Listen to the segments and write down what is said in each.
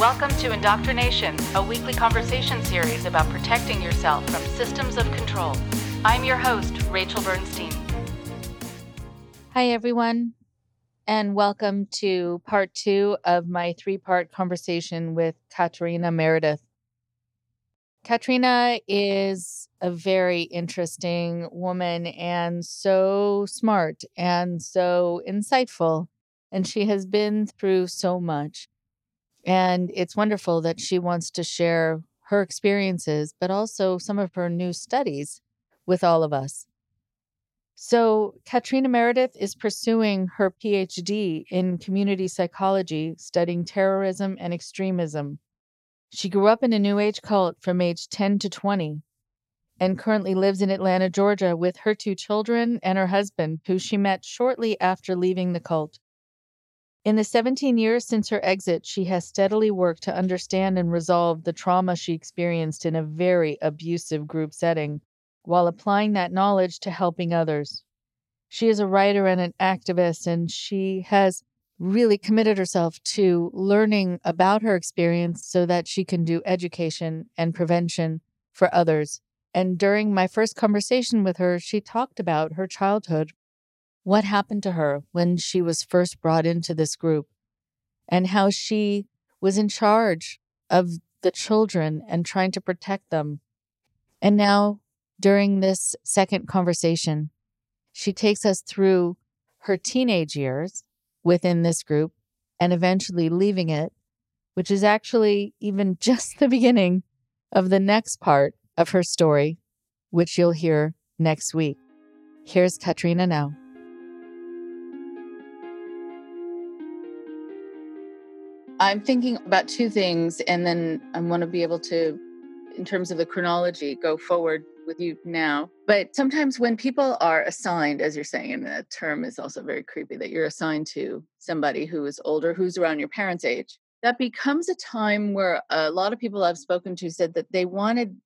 Welcome to Indoctrination, a weekly conversation series about protecting yourself from systems of control. I'm your host, Rachel Bernstein. Hi, everyone, and welcome to part two of my three part conversation with Katrina Meredith. Katrina is a very interesting woman and so smart and so insightful. And she has been through so much. And it's wonderful that she wants to share her experiences, but also some of her new studies with all of us. So, Katrina Meredith is pursuing her PhD in community psychology, studying terrorism and extremism. She grew up in a New Age cult from age 10 to 20 and currently lives in Atlanta, Georgia with her two children and her husband, who she met shortly after leaving the cult. In the 17 years since her exit, she has steadily worked to understand and resolve the trauma she experienced in a very abusive group setting while applying that knowledge to helping others. She is a writer and an activist, and she has really committed herself to learning about her experience so that she can do education and prevention for others. And during my first conversation with her, she talked about her childhood what happened to her when she was first brought into this group and how she was in charge of the children and trying to protect them. And now, during this second conversation, she takes us through her teenage years within this group and eventually leaving it, which is actually even just the beginning of the next part of her story, which you'll hear next week. Here's Katrina now. I'm thinking about two things, and then I want to be able to, in terms of the chronology, go forward with you now. But sometimes when people are assigned, as you're saying, and that term is also very creepy, that you're assigned to somebody who is older, who's around your parents' age, that becomes a time where a lot of people I've spoken to said that they wanted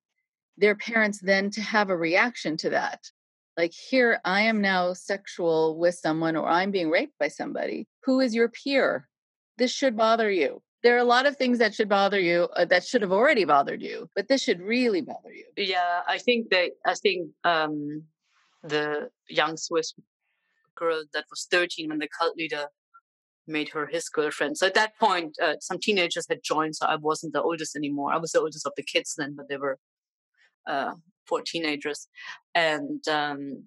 their parents then to have a reaction to that. Like, here I am now sexual with someone, or I'm being raped by somebody. Who is your peer? This should bother you. There are a lot of things that should bother you uh, that should have already bothered you, but this should really bother you. Yeah, I think that I think um, the young Swiss girl that was 13 when the cult leader made her his girlfriend. So at that point, uh, some teenagers had joined, so I wasn't the oldest anymore. I was the oldest of the kids then, but they were uh, four teenagers, and um,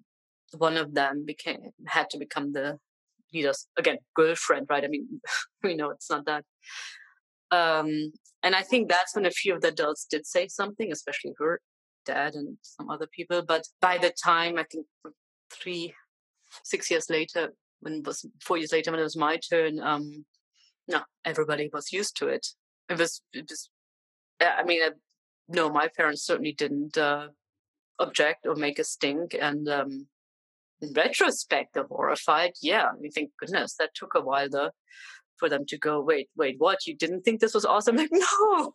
one of them became had to become the leader's again girlfriend, right? I mean, we know it's not that. Um, and I think that's when a few of the adults did say something, especially her dad and some other people. But by the time I think three, six years later, when it was four years later when it was my turn, um, no, everybody was used to it. It was, it was. I mean, I, no, my parents certainly didn't uh, object or make a stink, and um, in retrospect, they're horrified. Yeah, I mean, thank goodness that took a while though for them to go, wait, wait, what? You didn't think this was awesome? Like, no,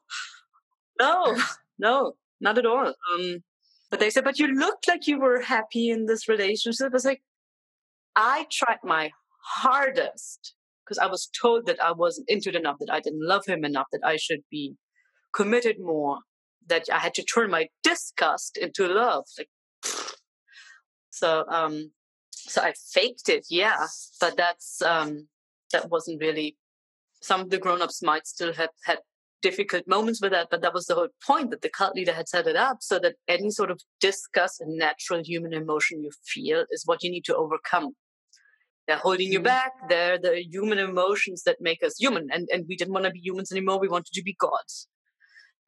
no, no, not at all. Um, but they said, but you looked like you were happy in this relationship. I was like, I tried my hardest because I was told that I wasn't into it enough, that I didn't love him enough, that I should be committed more, that I had to turn my disgust into love. Like, so um, so I faked it, yeah, but that's um, that wasn't really. Some of the grown-ups might still have had difficult moments with that, but that was the whole point that the cult leader had set it up so that any sort of disgust and natural human emotion you feel is what you need to overcome. They're holding you mm-hmm. back. They're the human emotions that make us human. And, and we didn't want to be humans anymore. We wanted to be gods.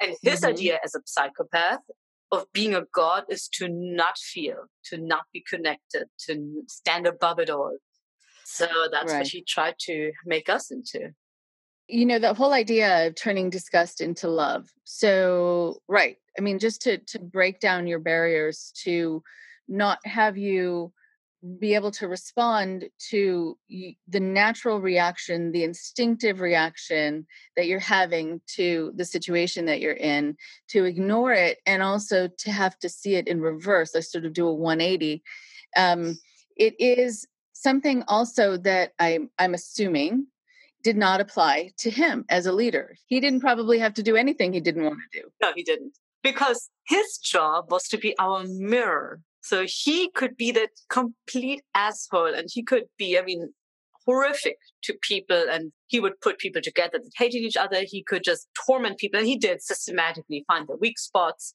And his mm-hmm. idea as a psychopath of being a god is to not feel, to not be connected, to stand above it all. So that's right. what he tried to make us into. You know, the whole idea of turning disgust into love. So, right. I mean, just to to break down your barriers to not have you be able to respond to the natural reaction, the instinctive reaction that you're having to the situation that you're in, to ignore it, and also to have to see it in reverse, I sort of do a 180. Um, it is something also that I'm, I'm assuming did not apply to him as a leader. He didn't probably have to do anything he didn't want to do. No, he didn't. Because his job was to be our mirror. So he could be that complete asshole and he could be, I mean, horrific to people and he would put people together that hated each other. He could just torment people and he did systematically find the weak spots.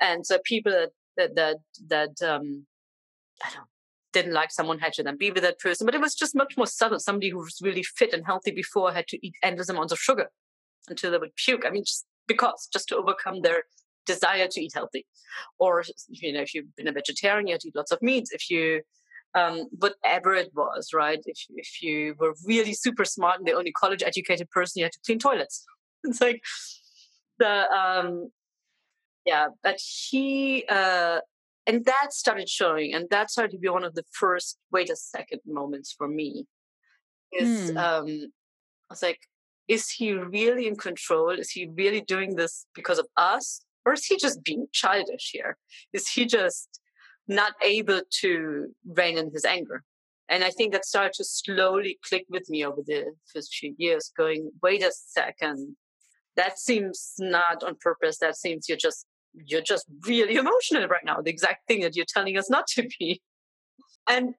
And so people that, that, that, um, I don't didn't like someone had to then be with that person. But it was just much more subtle. Somebody who was really fit and healthy before had to eat endless amounts of sugar until they would puke. I mean, just because, just to overcome their desire to eat healthy. Or, you know, if you've been a vegetarian, you eat lots of meat. If you, um, whatever it was, right? If, if you were really super smart and the only college educated person, you had to clean toilets. It's like the, um, yeah, but he, uh, and that started showing and that started to be one of the first wait a second moments for me is mm. um i was like is he really in control is he really doing this because of us or is he just being childish here? Is he just not able to rein in his anger? And i think that started to slowly click with me over the first few years going wait a second. That seems not on purpose. That seems you're just you're just really emotional right now, the exact thing that you're telling us not to be. And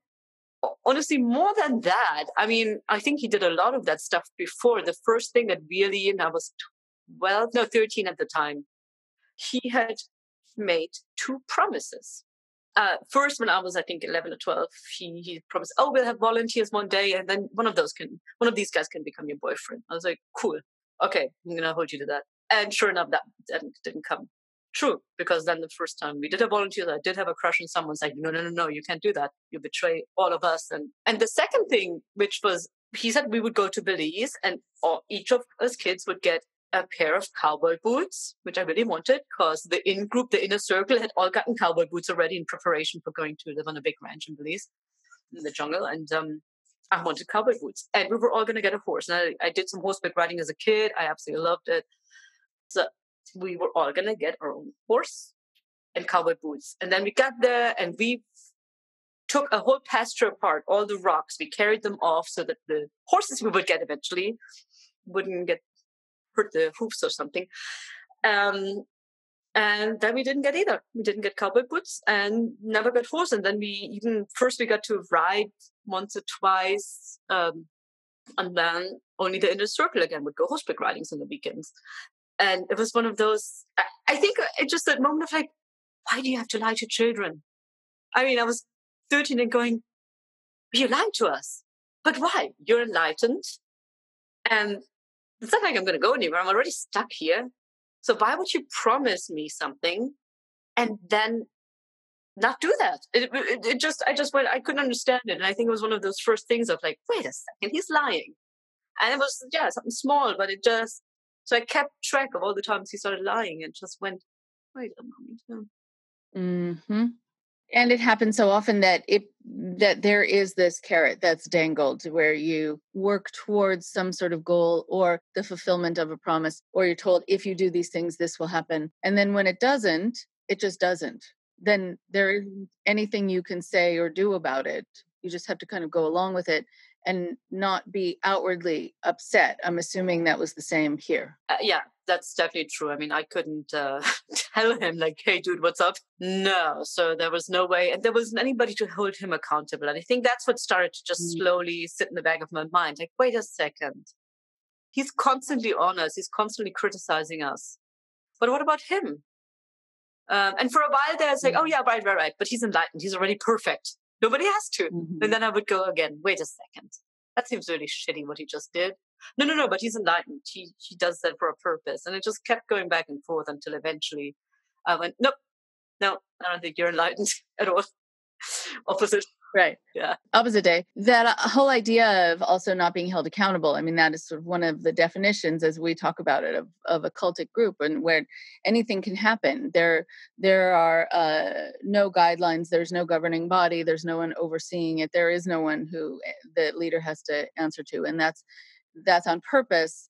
honestly, more than that, I mean, I think he did a lot of that stuff before. The first thing that really, and I was 12, no, 13 at the time, he had made two promises. Uh, first, when I was, I think, 11 or 12, he, he promised, oh, we'll have volunteers one day, and then one of those can, one of these guys can become your boyfriend. I was like, cool. Okay, I'm to hold you to that. And sure enough, that, that didn't come true because then the first time we did a volunteer i did have a crush on someone's like no no no no you can't do that you betray all of us and and the second thing which was he said we would go to belize and all, each of us kids would get a pair of cowboy boots which i really wanted because the in group the inner circle had all gotten cowboy boots already in preparation for going to live on a big ranch in belize in the jungle and um I wanted cowboy boots, and we were all going to get a horse. And I, I did some horseback riding as a kid. I absolutely loved it. So we were all gonna get our own horse and cowboy boots. And then we got there and we took a whole pasture apart, all the rocks. We carried them off so that the horses we would get eventually wouldn't get hurt the hoofs or something. Um, and then we didn't get either. We didn't get cowboy boots and never got horse. And then we even first we got to ride once or twice. Um, and then only the inner circle again would go horseback ridings on the weekends. And it was one of those, I think it just that moment of like, why do you have to lie to children? I mean, I was 13 and going, you lied to us. But why? You're enlightened. And it's not like I'm going to go anywhere. I'm already stuck here. So why would you promise me something and then not do that? It, it, it just, I just went, I couldn't understand it. And I think it was one of those first things of like, wait a second, he's lying. And it was, yeah, something small, but it just, so I kept track of all the times he started lying and just went, wait a moment. Mm-hmm. And it happens so often that it that there is this carrot that's dangled where you work towards some sort of goal or the fulfillment of a promise, or you're told if you do these things, this will happen. And then when it doesn't, it just doesn't. Then there isn't anything you can say or do about it. You just have to kind of go along with it and not be outwardly upset. I'm assuming that was the same here. Uh, yeah, that's definitely true. I mean, I couldn't uh, tell him like, "Hey, dude, what's up?" No, so there was no way, and there wasn't anybody to hold him accountable. And I think that's what started to just mm. slowly sit in the back of my mind. Like, wait a second, he's constantly on us. He's constantly criticizing us. But what about him? Um, and for a while there, it's like, oh mm. yeah, right, right, right. But he's enlightened. He's already perfect. Nobody has to. Mm-hmm. And then I would go again, wait a second. That seems really shitty what he just did. No, no, no, but he's enlightened. He, he does that for a purpose. And it just kept going back and forth until eventually I went, nope, no, I don't think you're enlightened at all. Opposite. Right. Yeah. Opposite day. That uh, whole idea of also not being held accountable. I mean, that is sort of one of the definitions as we talk about it of, of a cultic group and where anything can happen. There, there are uh, no guidelines. There's no governing body. There's no one overseeing it. There is no one who eh, the leader has to answer to. And that's, that's on purpose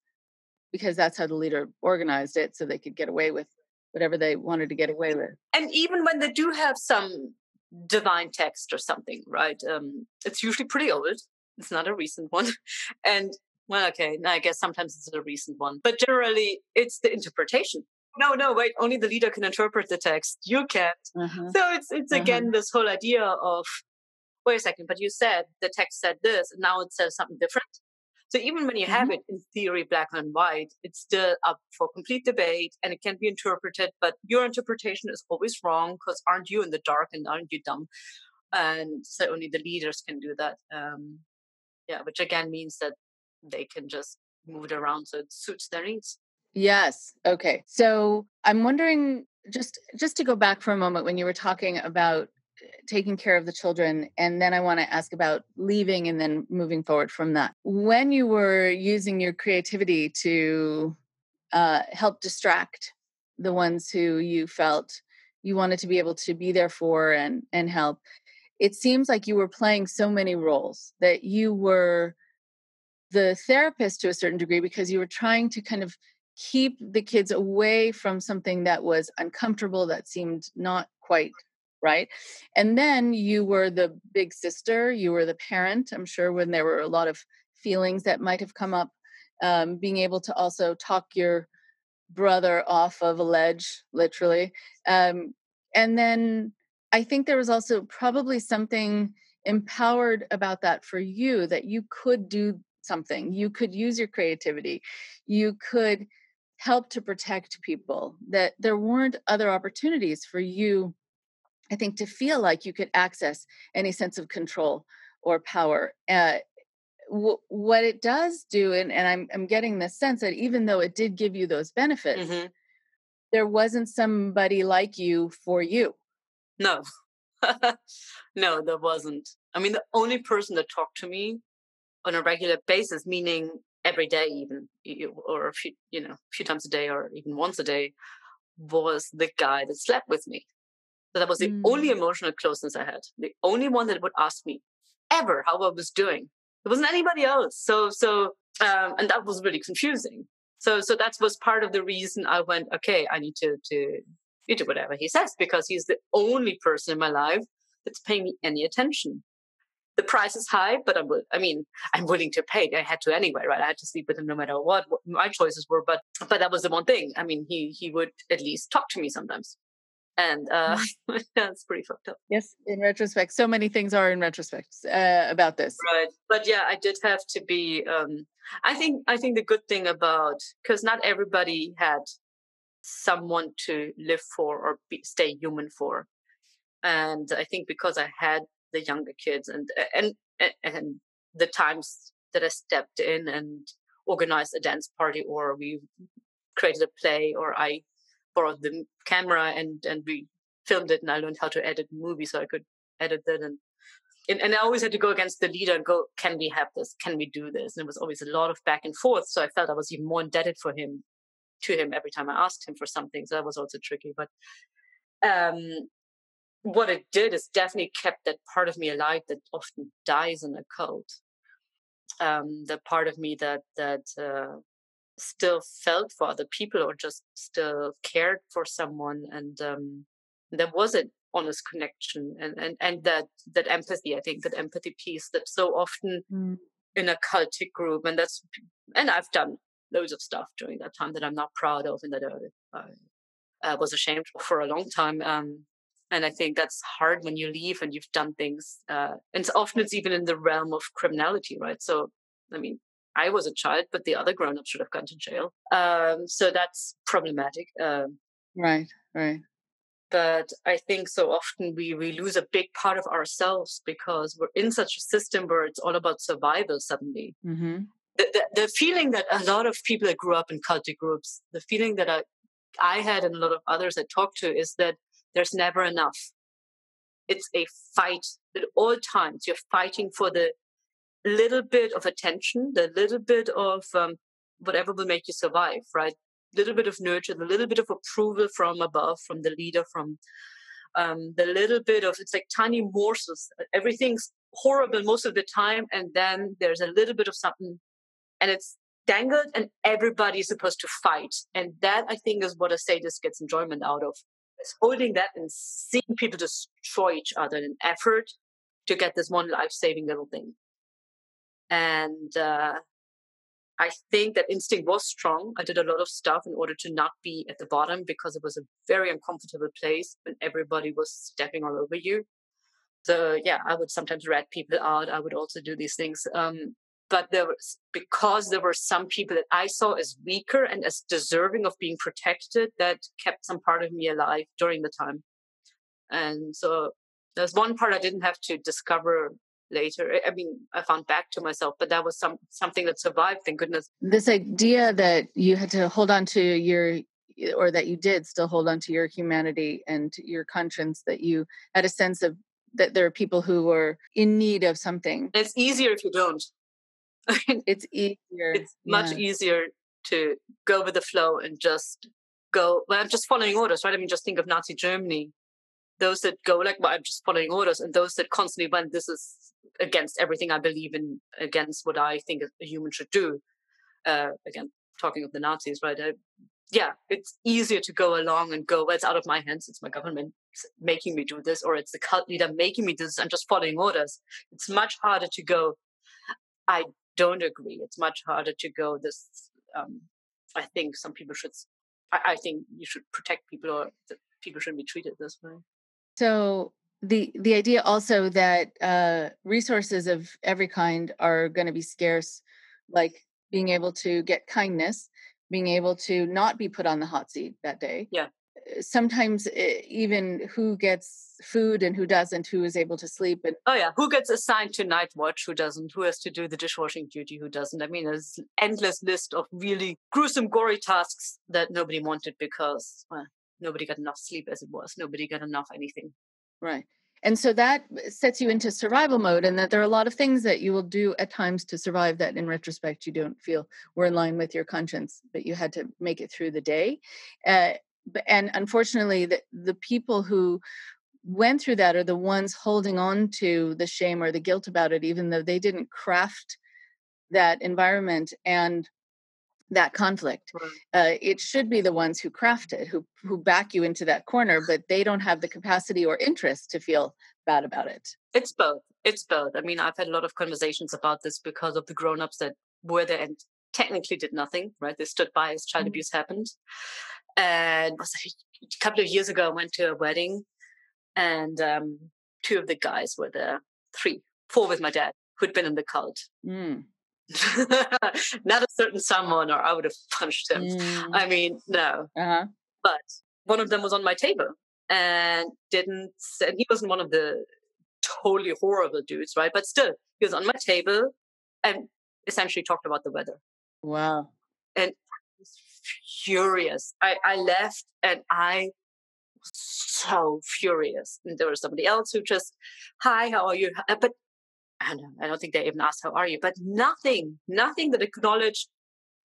because that's how the leader organized it so they could get away with whatever they wanted to get away with. And even when they do have some divine text or something, right? Um, it's usually pretty old. It's not a recent one. And well, okay. I guess sometimes it's a recent one, but generally it's the interpretation. No, no, wait. Only the leader can interpret the text. You can't. Uh-huh. So it's it's uh-huh. again this whole idea of wait a second, but you said the text said this, and now it says something different. So even when you have mm-hmm. it in theory, black and white, it's still up for complete debate and it can be interpreted, but your interpretation is always wrong because aren't you in the dark and aren't you dumb? And so only the leaders can do that. Um, yeah, which again means that they can just move it around so it suits their needs. Yes. Okay. So I'm wondering just just to go back for a moment when you were talking about taking care of the children and then i want to ask about leaving and then moving forward from that. When you were using your creativity to uh, help distract the ones who you felt you wanted to be able to be there for and and help it seems like you were playing so many roles that you were the therapist to a certain degree because you were trying to kind of keep the kids away from something that was uncomfortable that seemed not quite right? And then you were the big sister you were the parent i'm sure when there were a lot of feelings that might have come up um, being able to also talk your brother off of a ledge literally um, and then i think there was also probably something empowered about that for you that you could do something you could use your creativity you could help to protect people that there weren't other opportunities for you I think to feel like you could access any sense of control or power. Uh, w- what it does do, and, and I'm, I'm getting the sense that even though it did give you those benefits, mm-hmm. there wasn't somebody like you for you. No, no, there wasn't. I mean, the only person that talked to me on a regular basis, meaning every day, even or a few, you know, a few times a day, or even once a day, was the guy that slept with me. So that was the mm. only emotional closeness I had. The only one that would ask me ever how I was doing. There wasn't anybody else. So so um, and that was really confusing. So so that was part of the reason I went, okay, I need to to do whatever he says because he's the only person in my life that's paying me any attention. The price is high, but I'm, I mean, I'm willing to pay. I had to anyway, right? I had to sleep with him no matter what, what my choices were. But, but that was the one thing. I mean, he, he would at least talk to me sometimes and uh mm-hmm. that's pretty fucked up. Yes in retrospect so many things are in retrospect uh, about this. Right but yeah i did have to be um i think i think the good thing about because not everybody had someone to live for or be, stay human for. And i think because i had the younger kids and and and the times that i stepped in and organized a dance party or we created a play or i borrowed the camera and and we filmed it and I learned how to edit movie so I could edit it and, and and I always had to go against the leader and go, can we have this? Can we do this? And it was always a lot of back and forth. So I felt I was even more indebted for him to him every time I asked him for something. So that was also tricky. But um what it did is definitely kept that part of me alive that often dies in a cult. Um, the part of me that that uh, still felt for other people or just still cared for someone and um, there was an honest connection and, and and that that empathy i think that empathy piece that so often mm. in a cultic group and that's and i've done loads of stuff during that time that i'm not proud of and that i, I, I was ashamed for a long time um, and i think that's hard when you leave and you've done things uh, and often it's even in the realm of criminality right so i mean I was a child, but the other grown ups should have gone to jail. Um, so that's problematic. Um, right, right. But I think so often we, we lose a big part of ourselves because we're in such a system where it's all about survival suddenly. Mm-hmm. The, the, the, feeling that a lot of people that grew up in cultic groups, the feeling that I, I had and a lot of others I talked to is that there's never enough. It's a fight at all times. You're fighting for the little bit of attention, the little bit of um, whatever will make you survive, right? Little bit of nurture, the little bit of approval from above, from the leader, from um, the little bit of it's like tiny morsels. Everything's horrible most of the time, and then there's a little bit of something, and it's dangled, and everybody's supposed to fight. And that I think is what a sadist gets enjoyment out of. It's holding that and seeing people destroy each other in an effort to get this one life-saving little thing and uh, I think that instinct was strong. I did a lot of stuff in order to not be at the bottom because it was a very uncomfortable place when everybody was stepping all over you. So yeah, I would sometimes rat people out. I would also do these things. Um, but there was because there were some people that I saw as weaker and as deserving of being protected that kept some part of me alive during the time. And so there's one part I didn't have to discover later. I mean, I found back to myself, but that was some something that survived. Thank goodness. This idea that you had to hold on to your, or that you did still hold on to your humanity and your conscience. That you had a sense of that there are people who are in need of something. It's easier if you don't. it's easier. It's yeah. much easier to go with the flow and just go. Well, I'm just following orders, right? I mean, just think of Nazi Germany. Those that go like, well, I'm just following orders, and those that constantly went, this is against everything I believe in, against what I think a human should do. Uh, again, talking of the Nazis, right? I, yeah, it's easier to go along and go, well, it's out of my hands. It's my government making me do this, or it's the cult leader making me do this. I'm just following orders. It's much harder to go, I don't agree. It's much harder to go this. Um, I think some people should, I, I think you should protect people or people shouldn't be treated this way. So the the idea also that uh, resources of every kind are going to be scarce, like being able to get kindness, being able to not be put on the hot seat that day. Yeah. Uh, sometimes eh, even who gets food and who doesn't, who is able to sleep. And oh yeah, who gets assigned to night watch, who doesn't, who has to do the dishwashing duty, who doesn't. I mean, there's an endless list of really gruesome, gory tasks that nobody wanted because well, nobody got enough sleep as it was. Nobody got enough anything. Right. And so that sets you into survival mode, and that there are a lot of things that you will do at times to survive that in retrospect you don't feel were in line with your conscience, but you had to make it through the day. Uh, and unfortunately, the, the people who went through that are the ones holding on to the shame or the guilt about it, even though they didn't craft that environment. And that conflict. Right. Uh, it should be the ones who craft it, who who back you into that corner, but they don't have the capacity or interest to feel bad about it. It's both. It's both. I mean, I've had a lot of conversations about this because of the grown-ups that were there and technically did nothing. Right? They stood by as child mm-hmm. abuse happened. And a couple of years ago, I went to a wedding, and um, two of the guys were there. Three, four with my dad, who'd been in the cult. Mm not a certain someone or I would have punched him. Mm. I mean, no. Uh-huh. But one of them was on my table and didn't and he wasn't one of the totally horrible dudes, right? But still, he was on my table and essentially talked about the weather. Wow. And I was furious. I, I left and I was so furious. And there was somebody else who just, hi, how are you? But I don't, I don't think they even asked, how are you? But nothing, nothing that acknowledged,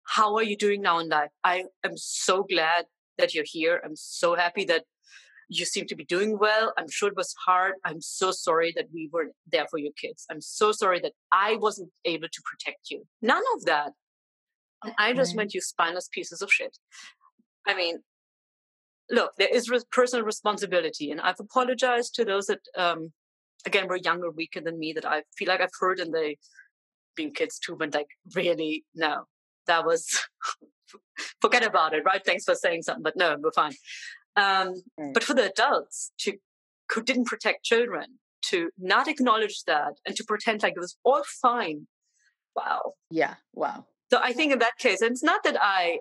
how are you doing now in life? I am so glad that you're here. I'm so happy that you seem to be doing well. I'm sure it was hard. I'm so sorry that we weren't there for your kids. I'm so sorry that I wasn't able to protect you. None of that. And I just right. went, you spineless pieces of shit. I mean, look, there is personal responsibility, and I've apologized to those that um, again were younger, weaker than me that I feel like I've heard and they being kids too, but like really no, that was forget about it, right? Thanks for saying something, but no, we're fine. Um, right. But for the adults to who didn't protect children to not acknowledge that and to pretend like it was all fine. Wow. Yeah. Wow. So I think in that case, and it's not that I,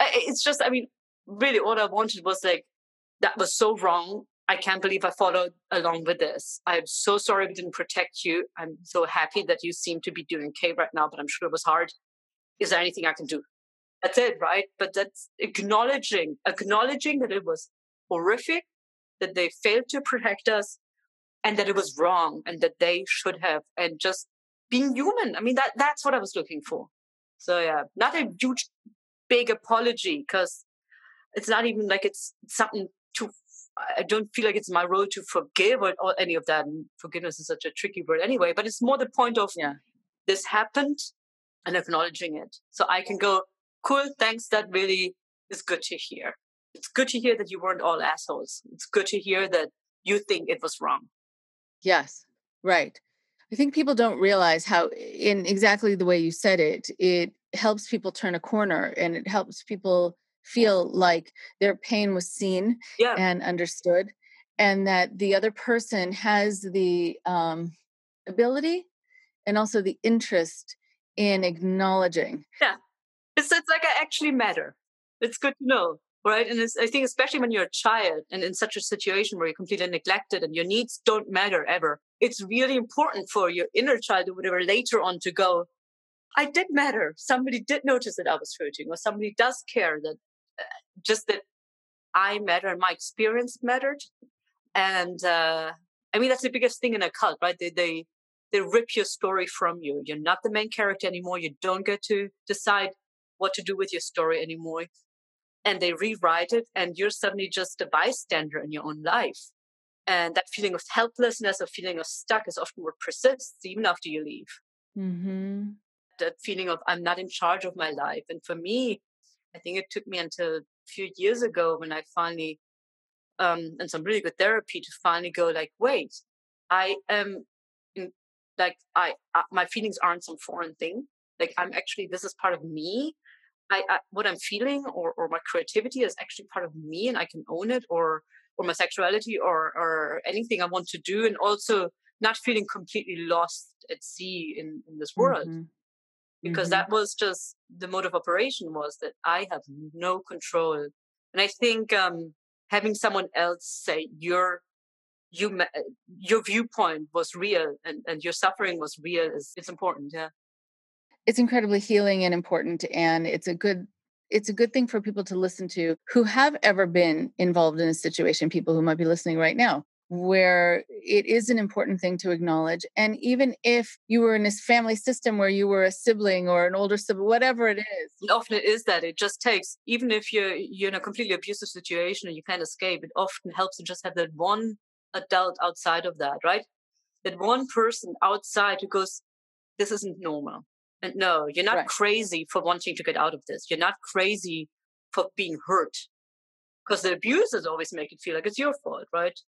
it's just, I mean, really all I wanted was like, that was so wrong. I can't believe I followed along with this. I'm so sorry we didn't protect you. I'm so happy that you seem to be doing okay right now, but I'm sure it was hard. Is there anything I can do? That's it, right? But that's acknowledging, acknowledging that it was horrific, that they failed to protect us, and that it was wrong, and that they should have, and just being human. I mean, that that's what I was looking for. So yeah, not a huge, big apology because it's not even like it's something to I don't feel like it's my role to forgive or, or, any of that. And forgiveness is such a tricky word anyway, but it's more the point of yeah. this happened and acknowledging it. So I can go, cool, thanks. That really is good to hear. It's good to hear that you weren't all assholes. It's good to hear that you think it was wrong. Yes, right. I think people don't realize how, in exactly the way you said it, it helps people turn a corner and it helps people feel like their pain was seen yeah. and understood and that the other person has the um, ability and also the interest in acknowledging. Yeah. It's, it's like i actually matter. It's good to know right? And i think especially when you're a child and in such a situation where you're completely neglected and your needs don't matter ever it's really important for your inner child or whatever later on to go i did matter. Somebody did notice that i was hurting or somebody does care that just that i matter and my experience mattered and uh, i mean that's the biggest thing in a cult right? They, they they rip your story from you. You're not the main character anymore. You don't get to decide what to do with your story anymore. And they rewrite it and you're suddenly just a bystander in your own life. And that feeling of helplessness or feeling of stuck is often what persists even after you leave. Mm-hmm. that feeling of i'm not in charge of my life. And for me i think it took me until few years ago when i finally um and some really good therapy to finally go like wait i am in like I, my feelings aren't some foreign thing like i'm actually this is part of me I, I, what I'm feeling or, or my creativity is actually part of me and I can own it or or my sexuality or or anything I want to do and also not feeling completely lost at sea in, in this world. Mm-hmm. Because mm-hmm. that was just the mode of operation was that I have no control. And I think um, having someone else say your you your viewpoint was real and, and your suffering was real is it's important. Yeah it's incredibly healing and important and it's a good it's a good thing for people to listen to who have ever been involved in a situation people who might be listening right now where it is an important thing to acknowledge and even if you were in this family system where you were a sibling or an older sibling whatever it is often it is that it just takes even if you're you're in a completely abusive situation and you can't escape it often helps to just have that one adult outside of that right that one person outside who goes this isn't normal and no, you're not right. crazy for wanting to get out of this. You're not crazy for being hurt. Because the abusers always make it feel like it's your fault, right?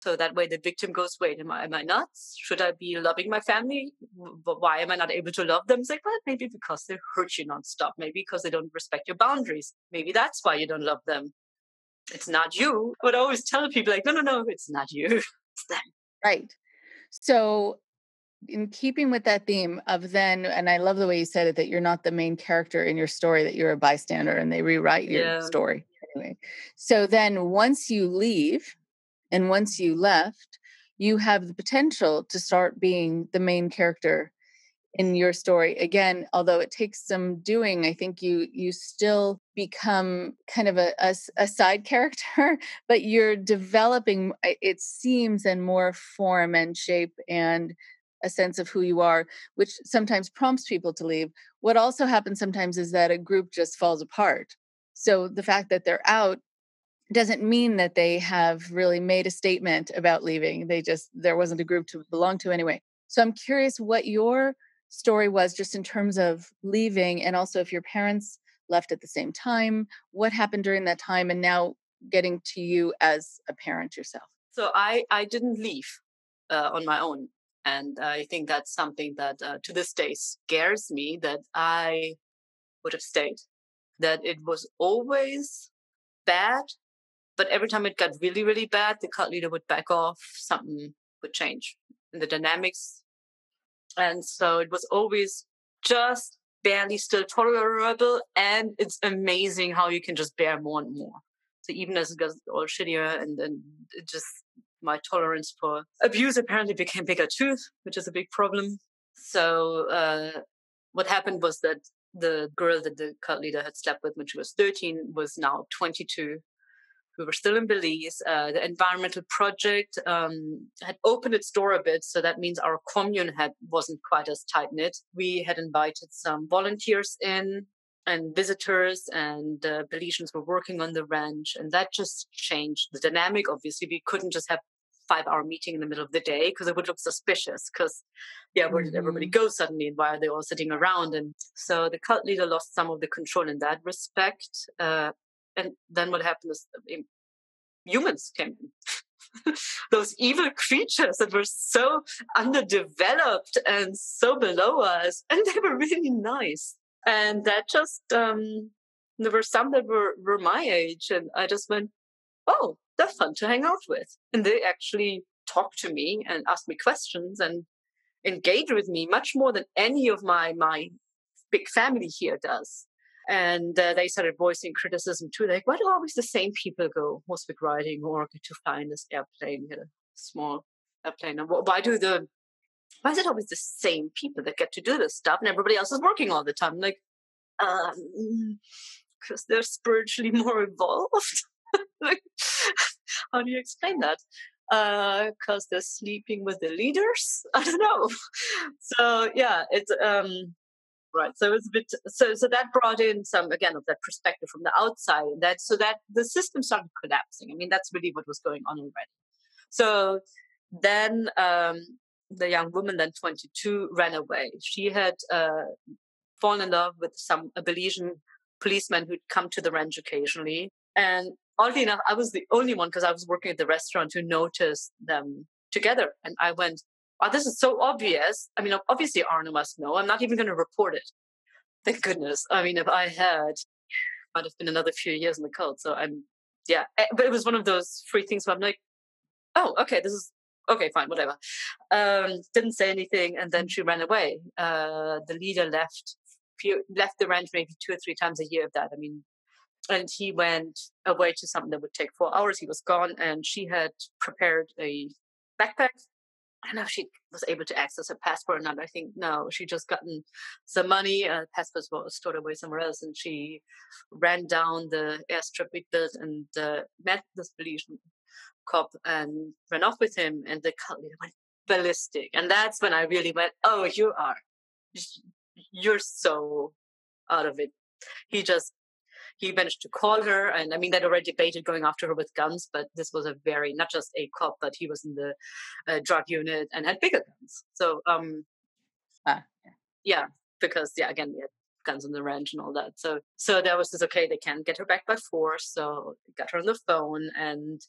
So that way the victim goes, wait, am I, am I nuts? Should I be loving my family? Why am I not able to love them? It's like, well, maybe because they hurt you nonstop. Maybe because they don't respect your boundaries. Maybe that's why you don't love them. It's not you. But I always tell people like, no, no, no, it's not you. It's them. Right. So in keeping with that theme of then and i love the way you said it that you're not the main character in your story that you're a bystander and they rewrite your yeah. story anyway so then once you leave and once you left you have the potential to start being the main character in your story again although it takes some doing i think you you still become kind of a, a, a side character but you're developing it seems in more form and shape and a sense of who you are, which sometimes prompts people to leave. What also happens sometimes is that a group just falls apart. So the fact that they're out doesn't mean that they have really made a statement about leaving. They just, there wasn't a group to belong to anyway. So I'm curious what your story was just in terms of leaving and also if your parents left at the same time, what happened during that time and now getting to you as a parent yourself. So I I didn't leave uh, on my own. And I think that's something that uh, to this day scares me that I would have stayed. That it was always bad, but every time it got really, really bad, the cult leader would back off, something would change in the dynamics. And so it was always just barely still tolerable. And it's amazing how you can just bear more and more. So even as it gets all shittier and then it just my tolerance for abuse apparently became bigger too, which is a big problem. So uh, what happened was that the girl that the cult leader had slept with when she was 13 was now 22. We were still in Belize. Uh, the environmental project um, had opened its door a bit, so that means our commune had wasn't quite as tight knit. We had invited some volunteers in and visitors and uh, Belizeans were working on the ranch and that just changed the dynamic. Obviously, we couldn't just have five hour meeting in the middle of the day because it would look suspicious because yeah where did everybody mm-hmm. go suddenly and why are they all sitting around and so the cult leader lost some of the control in that respect uh, and then what happened is humans came in. Those evil creatures that were so underdeveloped and so below us and they were really nice. And that just um, there were some that were were my age, and I just went, oh, they're fun to hang out with, and they actually talk to me and ask me questions and engage with me much more than any of my my big family here does. And uh, they started voicing criticism too. Like, why do always the same people go horseback riding or get to fly in this airplane, a small airplane? And why do the why is it always the same people that get to do this stuff and everybody else is working all the time? I'm like, um, because they're spiritually more evolved. like, how do you explain that? Because uh, they're sleeping with the leaders. I don't know. So yeah, it's um, right. So it's a bit. So so that brought in some again of that perspective from the outside, and that so that the system started collapsing. I mean, that's really what was going on already. So then um, the young woman, then 22, ran away. She had uh, fallen in love with some a Belizean policeman who'd come to the ranch occasionally. And oddly enough, I was the only one because I was working at the restaurant who noticed them together. And I went, oh, this is so obvious. I mean, obviously Arno must know. I'm not even going to report it. Thank goodness. I mean, if I had, might have been another few years in the cult. So I'm, yeah. Eh, but it was one of those free things where I'm like, oh, okay, this is okay, fine, whatever. Um, didn't say anything, and then she ran away. Uh, the leader left left the ranch maybe two or three times a year of that. I mean, and he went away to something that would take four hours. He was gone, and she had prepared a backpack. I don't know if she was able to access her passport or not. I think no, she just gotten some money. Uh, passport was stored away somewhere else, and she ran down the airstrip we built and uh, met this Belizean cop and ran off with him. And the cult went ballistic, and that's when I really went, "Oh, you are you're so out of it. He just he managed to call her, and I mean they'd already debated going after her with guns, but this was a very not just a cop, but he was in the uh, drug unit and had bigger guns. So um, ah, yeah. yeah, because yeah, again we had guns on the ranch and all that. So so that was just okay. They can't get her back by force, so got her on the phone and.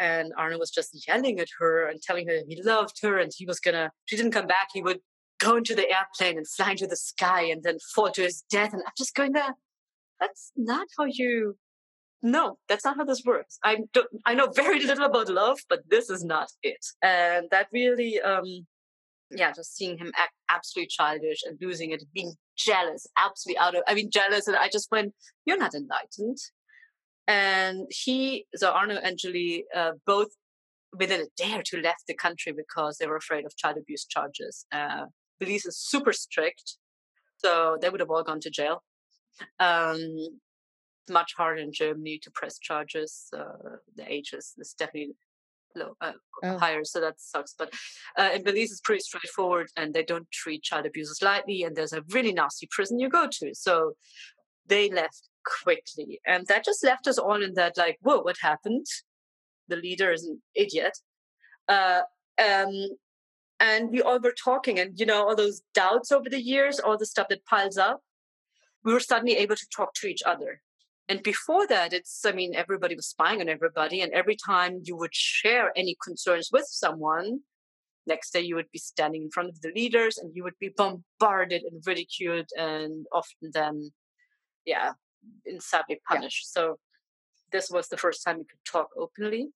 And Arno was just yelling at her and telling her he loved her and he was gonna. She didn't come back. He would go into the airplane and fly into the sky and then fall to his death. And I'm just going there. That's not how you. No, that's not how this works. I don't. I know very little about love, but this is not it. And that really, um, yeah, just seeing him act absolutely childish and losing it, being jealous, absolutely out of. I mean, jealous, and I just went, "You're not enlightened." And he, so Arno and Julie, uh, both within a day or two left the country because they were afraid of child abuse charges. Uh, Belize is super strict, so they would have all gone to jail. Um, much harder in Germany to press charges. Uh, the age is, is definitely low, uh, oh. higher, so that sucks. But uh, in Belize, it's pretty straightforward, and they don't treat child abusers lightly. And there's a really nasty prison you go to. So they left quickly, and that just left us all in that like, whoa, what happened? The leader is an idiot. Uh, um, and we all were talking and you know all those doubts over the years all the stuff that piles up we were suddenly able to talk to each other and before that it's i mean everybody was spying on everybody and every time you would share any concerns with someone next day you would be standing in front of the leaders and you would be bombarded and ridiculed and often then yeah sadly punished yeah. so this was the first time you could talk openly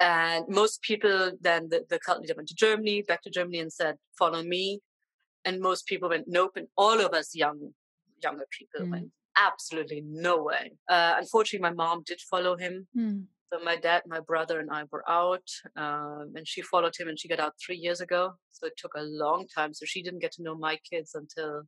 and most people then the, the cult leader went to Germany, back to Germany and said, follow me. And most people went, nope. And all of us young, younger people mm. went, absolutely no way. Uh, unfortunately, my mom did follow him. Mm. So my dad, my brother, and I were out, um, and she followed him, and she got out three years ago. So it took a long time. So she didn't get to know my kids until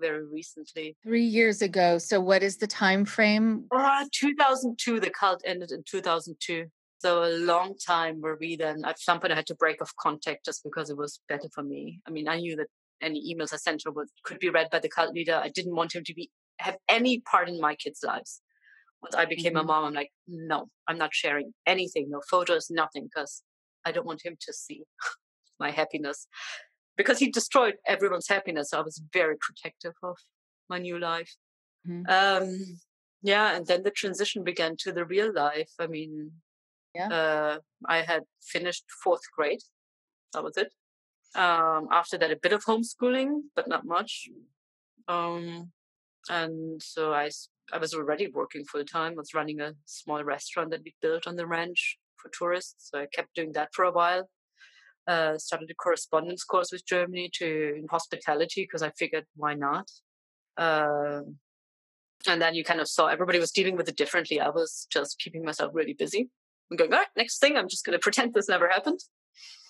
very recently. Three years ago. So what is the time frame? Uh, 2002. The cult ended in 2002. So a long time where we then at some point I had to break off contact just because it was better for me. I mean, I knew that any emails I sent her would, could be read by the cult leader. I didn't want him to be have any part in my kids' lives. Once I became mm-hmm. a mom, I'm like, no, I'm not sharing anything, no photos, nothing, because I don't want him to see my happiness. Because he destroyed everyone's happiness. So I was very protective of my new life. Mm-hmm. Um, yeah, and then the transition began to the real life. I mean, yeah. Uh, I had finished fourth grade. That was it. Um, after that, a bit of homeschooling, but not much. Um, and so I, I was already working full time. I Was running a small restaurant that we built on the ranch for tourists. So I kept doing that for a while. Uh, started a correspondence course with Germany to in hospitality because I figured why not. Uh, and then you kind of saw everybody was dealing with it differently. I was just keeping myself really busy. I'm going, all right, next thing, I'm just going to pretend this never happened.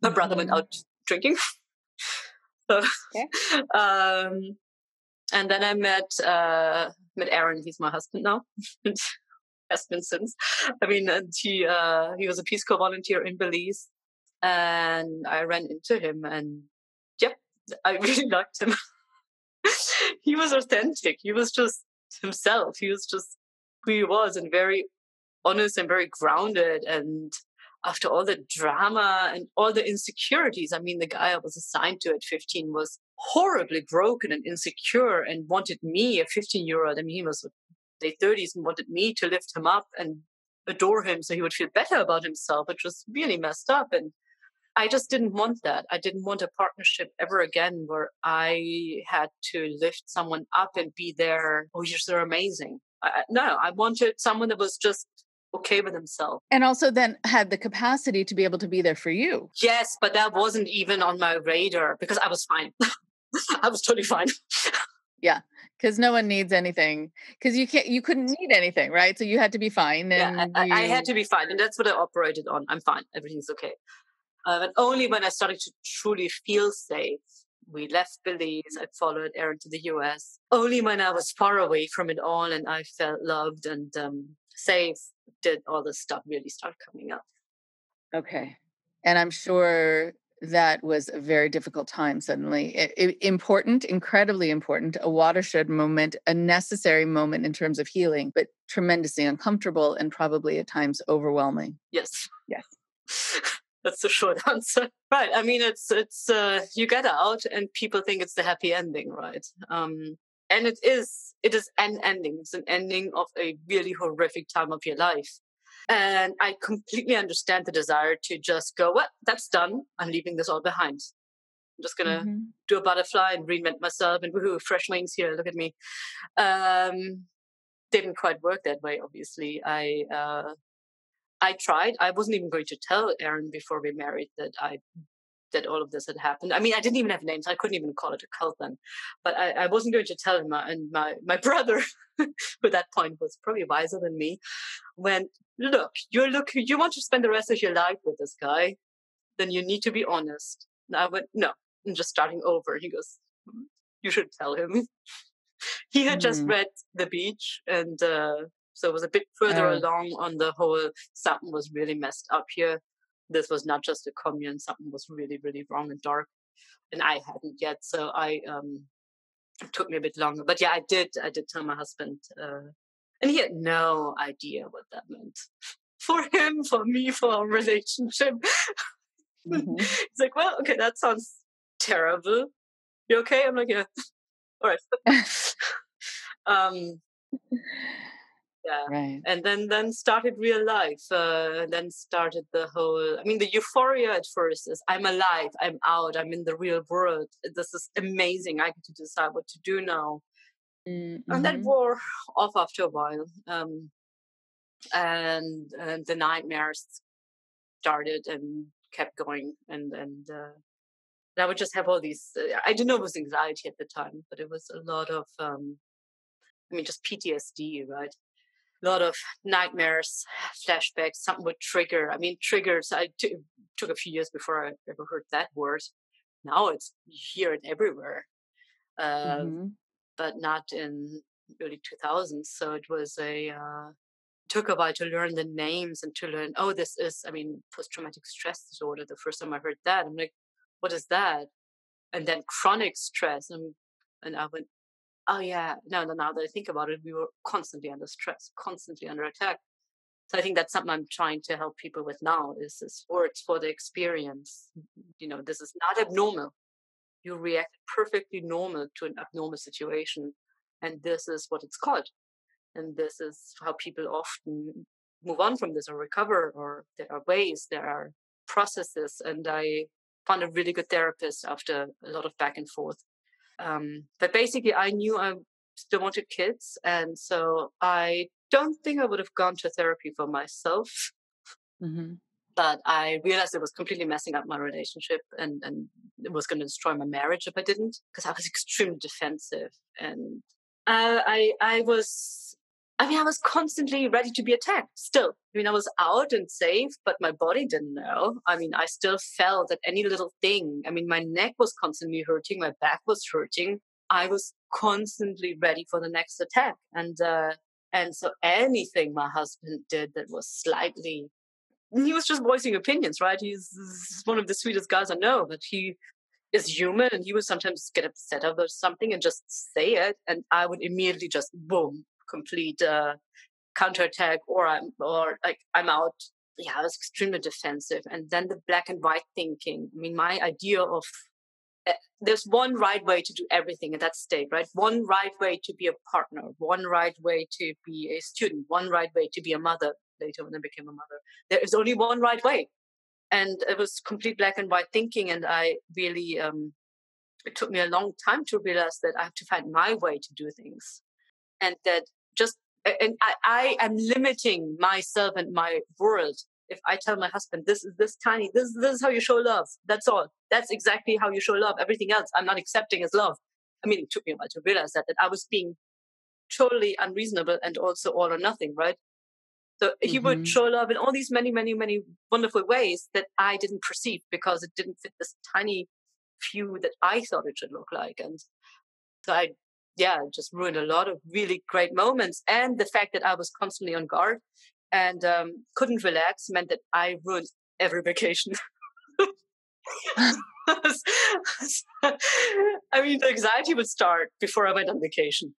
My brother went mm-hmm. out drinking. so, okay. um, and then I met uh, met Aaron. He's my husband now. Has been since. I mean, and he uh, he was a Peace Corps volunteer in Belize, and I ran into him, and yep, I really liked him. he was authentic. He was just himself. He was just who he was, and very honest and very grounded. And after all the drama and all the insecurities, I mean, the guy I was assigned to at 15 was horribly broken and insecure and wanted me, a 15 year old, I mean, he was late 30s and wanted me to lift him up and adore him so he would feel better about himself, which was really messed up. And I just didn't want that. I didn't want a partnership ever again where I had to lift someone up and be there. Oh, you're so amazing. I, no, I wanted someone that was just okay with himself. And also then had the capacity to be able to be there for you. Yes, but that wasn't even on my radar because I was fine. I was totally fine. yeah, because no one needs anything. Because you can't, you couldn't need anything, right? So you had to be fine. And yeah, I, you... I, had to be fine, and that's what I operated on. I'm fine. Everything's okay. Uh, but only when I started to truly feel safe, we left Belize. I followed Aaron to the US. Only when I was far away from it all and I felt loved and um, safe did all this stuff really start coming up. Okay. And I'm sure that was a very difficult time suddenly. It, it, important, incredibly important, a watershed moment, a necessary moment in terms of healing, but tremendously uncomfortable and probably at times overwhelming. Yes. Yes. That's the short answer. Right. I mean, it's, it's, uh, you get out and people think it's the happy ending, right? Um, and it is, it is an ending. It's an ending of a really horrific time of your life. And I completely understand the desire to just go, well, that's done. I'm leaving this all behind. I'm just gonna mm-hmm. do a butterfly and reinvent myself and woohoo, fresh wings here. Look at me. Um, didn't quite work that way. Obviously, I uh, I tried. I wasn't even going to tell Aaron before we married that I that all of this had happened. I mean, I didn't even have names. I couldn't even call it a cult then. But I, I wasn't going to tell him. Uh, and my, my brother, who at that point was probably wiser than me, went, look, you're look, you want to spend the rest of your life with this guy, then you need to be honest. And I went, no, I'm just starting over. He goes, you should tell him. he had mm. just read The Beach and, uh, so it was a bit further uh. along on the whole something was really messed up here this was not just a commune something was really really wrong and dark and i hadn't yet so i um it took me a bit longer but yeah i did i did tell my husband uh, and he had no idea what that meant for him for me for our relationship. Mm-hmm. he's like well okay that sounds terrible. You okay? I'm like yeah. All right. Um yeah right and then then started real life uh, then started the whole i mean the euphoria at first is i'm alive i'm out i'm in the real world this is amazing i get to decide what to do now mm-hmm. and that wore off after a while um, and, and the nightmares started and kept going and and uh, I would just have all these. Uh, I didn't know it was anxiety at the time, but it was a lot of, um, I mean, just PTSD, right? A lot of nightmares, flashbacks, something would trigger. I mean, triggers, I t- took a few years before I ever heard that word. Now it's, you hear it everywhere. Uh, mm-hmm. But not in early 2000s. So it was a, uh, took a while to learn the names and to learn, oh, this is, I mean, post traumatic stress disorder. The first time I heard that, I'm like, what is that? And then chronic stress. And, and I went, oh yeah, no, no, now that I think about it, we were constantly under stress, constantly under attack. So I think that's something I'm trying to help people with now is this words for the experience. You know, this is not abnormal. You react perfectly normal to an abnormal situation. And this is what it's called. And this is how people often move on from this or recover, or there are ways, there are processes. And I found a really good therapist after a lot of back and forth Um, but basically, I knew I still wanted kids, and so I don't think I would have gone to therapy for myself. Mm-hmm. But I realized it was completely messing up my relationship, and and it was going to destroy my marriage if I didn't, because I was extremely defensive, and uh, I I was I mean, I was constantly ready to be attacked still. I mean, I was out and safe, but my body didn't know. I mean, I still felt that any little thing, I mean, my neck was constantly hurting, my back was hurting. I was constantly ready for the next attack. And, uh, and so anything my husband did that was slightly, he was just voicing opinions, right? He's, one of the sweetest guys I know, but he is human and he would sometimes get upset about something and just say it. And I would immediately just boom, complete uh, counterattack or I'm or like I'm out. Yeah, I was extremely defensive. And then the black and white thinking. I mean, my idea of uh, there's one right way to do everything in that state, right? One right way to be a partner, one right way to be a student, one right way to be a mother. Later, when I became a mother, there is only one right way, and it was complete black and white thinking. And I really, um, it took me a long time to realize that I have to find my way to do things and that just and I, I am limiting myself and my world if I tell my husband this is this tiny, this this is how you show love. That's all. That's exactly how you show love. Everything else I'm not accepting as love. I mean, it took me a while to realize that that I was being totally unreasonable and also all or nothing, right? So mm-hmm. he would show love in all these many, many, many wonderful ways that I didn't perceive because it didn't fit this tiny few that I thought it should look like. And so I yeah, just ruined a lot of really great moments. And the fact that I was constantly on guard and um, couldn't relax meant that I ruined every vacation. I mean, the anxiety would start before I went on vacation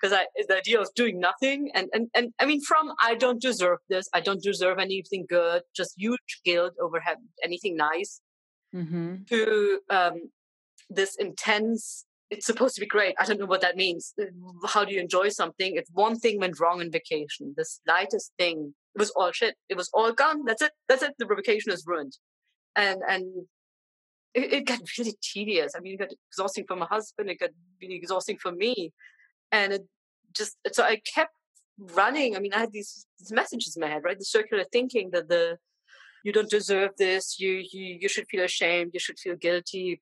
because I the idea of doing nothing and, and and I mean, from I don't deserve this, I don't deserve anything good, just huge guilt over having anything nice, mm-hmm. to um, this intense it's supposed to be great. I don't know what that means. How do you enjoy something? If one thing went wrong in vacation, the slightest thing, it was all shit. It was all gone. That's it. That's it. The vacation is ruined. And, and it, it got really tedious. I mean, it got exhausting for my husband. It got really exhausting for me. And it just, so I kept running. I mean, I had these, these messages in my head, right? The circular thinking that the, you don't deserve this. You, you, you should feel ashamed. You should feel guilty.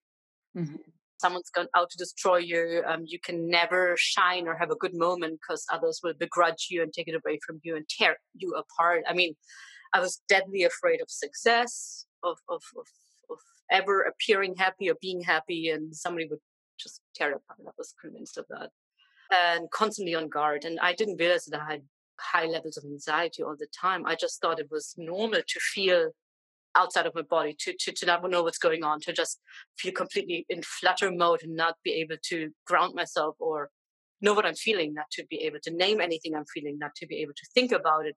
Mm-hmm someone's gone out to destroy you. Um, you can never shine or have a good moment because others will begrudge you and take it away from you and tear you apart. I mean, I was deadly afraid of success, of, of, of, of ever appearing happy or being happy, and somebody would just tear apart. I was convinced of that. And constantly on guard. And I didn't realize that I had high levels of anxiety all the time. I just thought it was normal to feel outside of my body to, to, to not know what's going on, to just feel completely in flutter mode and not be able to ground myself or know what I'm feeling, not to be able to name anything I'm feeling, not to be able to think about it.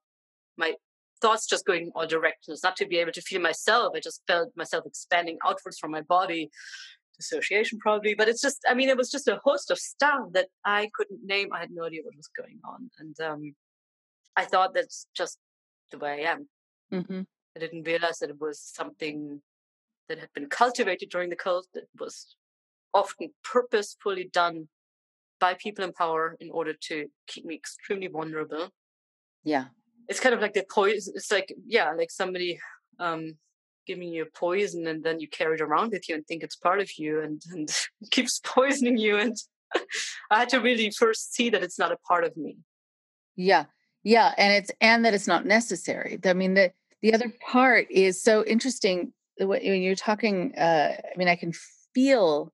My thoughts just going all directions, not to be able to feel myself. I just felt myself expanding outwards from my body. Dissociation probably, but it's just, I mean, it was just a host of stuff that I couldn't name. I had no idea what was going on. And um, I thought that's just the way I am. Mm-hmm. I didn't realize that it was something that had been cultivated during the cult that was often purposefully done by people in power in order to keep me extremely vulnerable. Yeah. It's kind of like the poison. It's like, yeah, like somebody um, giving you a poison and then you carry it around with you and think it's part of you and, and keeps poisoning you. And I had to really first see that it's not a part of me. Yeah. Yeah. And it's, and that it's not necessary. I mean, that the other part is so interesting when you're talking. Uh, I mean, I can feel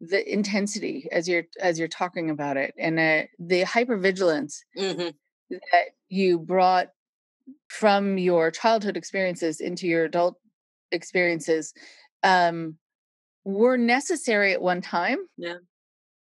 the intensity as you're as you're talking about it, and uh, the hypervigilance mm-hmm. that you brought from your childhood experiences into your adult experiences um, were necessary at one time. Yeah.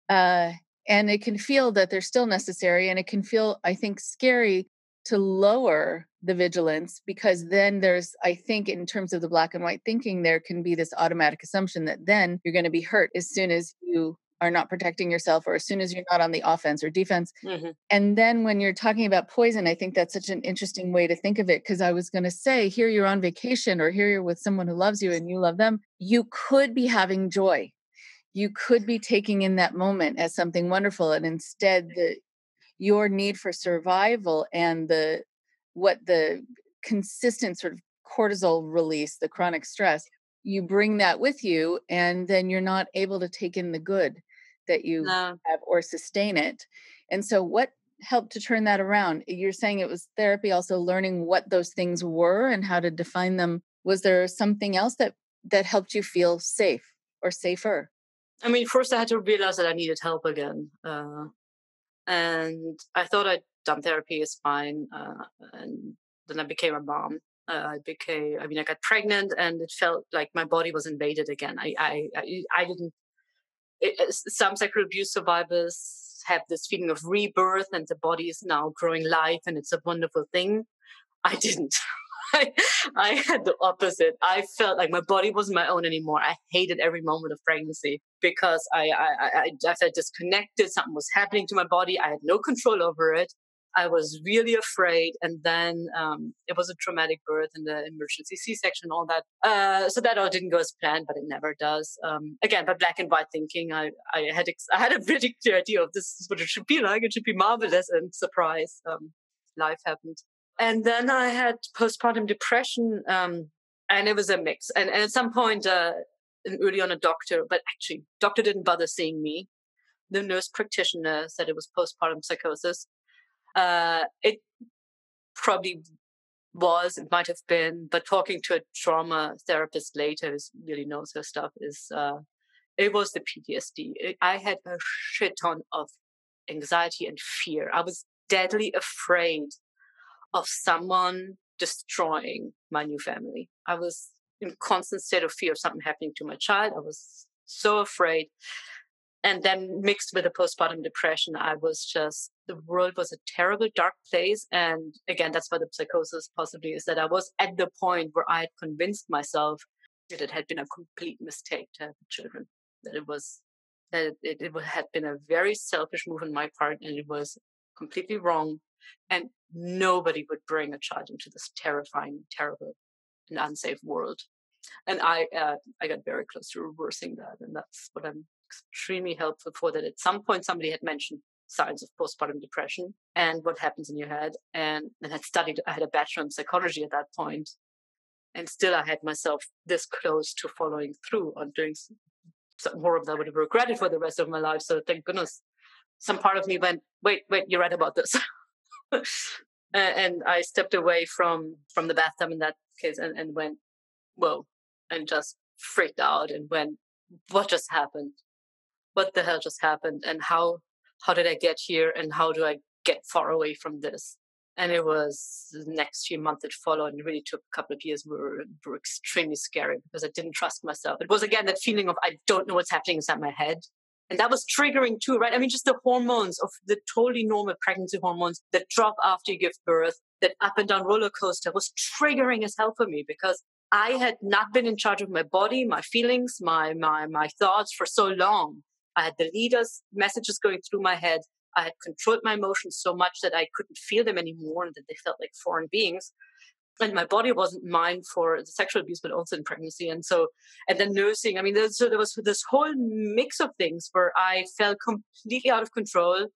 Uh, and it can feel that they're still necessary, and it can feel, I think, scary to lower the vigilance because then there's i think in terms of the black and white thinking there can be this automatic assumption that then you're going to be hurt as soon as you are not protecting yourself or as soon as you're not on the offense or defense mm-hmm. and then when you're talking about poison i think that's such an interesting way to think of it because i was going to say here you're on vacation or here you're with someone who loves you and you love them you could be having joy you could be taking in that moment as something wonderful and instead the your need for survival and the what the consistent sort of cortisol release the chronic stress you bring that with you and then you're not able to take in the good that you no. have or sustain it and so what helped to turn that around you're saying it was therapy also learning what those things were and how to define them was there something else that that helped you feel safe or safer I mean, first I had to realize that I needed help again. Uh, and I thought I'd done therapy is fine. Uh, and then I became a mom. Uh, I became, I mean, I got pregnant and it felt like my body was invaded again. I, I, I, I didn't, it, some sexual abuse survivors have this feeling of rebirth and the body is now growing life and it's a wonderful thing. I didn't. I, I had the opposite. I felt like my body wasn't my own anymore. I hated every moment of pregnancy because I, I, I, I felt disconnected. Something was happening to my body. I had no control over it. I was really afraid. And then um, it was a traumatic birth and the emergency C-section, all that. Uh, so that all didn't go as planned, but it never does. Um, again, by black and white thinking, I, I had ex- I had a really clear idea of this is what it should be like. It should be marvelous and surprise. Um, life happened and then I had postpartum depression, um, and it was a mix. And, and at some point, uh, early on, a doctor, but actually, doctor didn't bother seeing me. The nurse practitioner said it was postpartum psychosis. Uh, it probably was, it might have been, but talking to a trauma therapist later who really knows her stuff is, uh, it was the PTSD. It, I had a shit ton of anxiety and fear. I was deadly afraid of someone destroying my new family. I was in constant state of fear of something happening to my child. I was so afraid. And then mixed with the postpartum depression, I was just, the world was a terrible, dark place. And again, that's why the psychosis possibly is that I was at the point where I had convinced myself that it had been a complete mistake to have children, that it was, that it, it had been a very selfish move on my part and it was completely wrong and nobody would bring a child into this terrifying, terrible, and unsafe world. And I, uh, I got very close to reversing that, and that's what I'm extremely helpful for. That at some point somebody had mentioned signs of postpartum depression and what happens in your head, and and had studied. I had a bachelor in psychology at that point, and still I had myself this close to following through on doing more of that I would have regretted for the rest of my life. So thank goodness, some part of me went, "Wait, wait, you're right about this." and I stepped away from from the bathtub in that case and, and went, whoa, and just freaked out and went, what just happened? What the hell just happened? And how how did I get here? And how do I get far away from this? And it was the next few months that followed and really took a couple of years were, were extremely scary because I didn't trust myself. It was again that feeling of I don't know what's happening inside my head. And that was triggering too, right? I mean, just the hormones of the totally normal pregnancy hormones that drop after you give birth, that up and down roller coaster was triggering as hell for me because I had not been in charge of my body, my feelings, my, my, my thoughts for so long. I had the leaders' messages going through my head. I had controlled my emotions so much that I couldn't feel them anymore and that they felt like foreign beings and my body wasn't mine for the sexual abuse, but also in pregnancy. And so, and then nursing. I mean, there, so there was this whole mix of things where I felt completely out of control,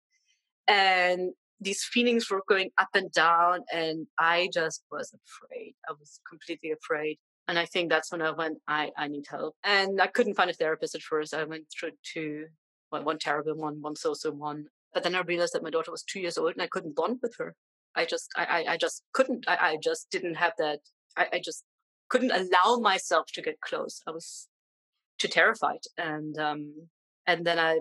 and these feelings were going up and down, and I just was afraid. I was completely afraid. And I think that's when I went, I, I need help. And I couldn't find a therapist at first. I went through two, well, one terrible one, one so-so one. But then I realized that my daughter was two years old and I couldn't bond with her. I just, I, I just couldn't, I, I just didn't have that. I, I just couldn't allow myself to get close. I was too terrified. And, um, and then I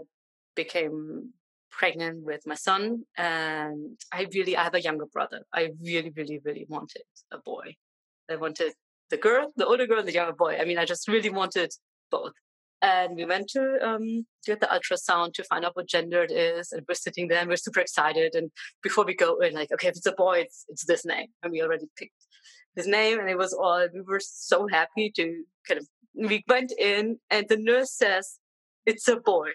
became pregnant with my son and I really, I have a younger brother. I really, really, really wanted a boy. I wanted the girl, the older girl, the younger boy. I mean, I just really wanted both and we went to um, get the ultrasound to find out what gender it is. And we're sitting there and we're super excited. And before we go, we're like, okay, if it's a boy, it's, it's this name. And we already picked his name. And it was all, we were so happy to kind of, we went in and the nurse says, it's a boy.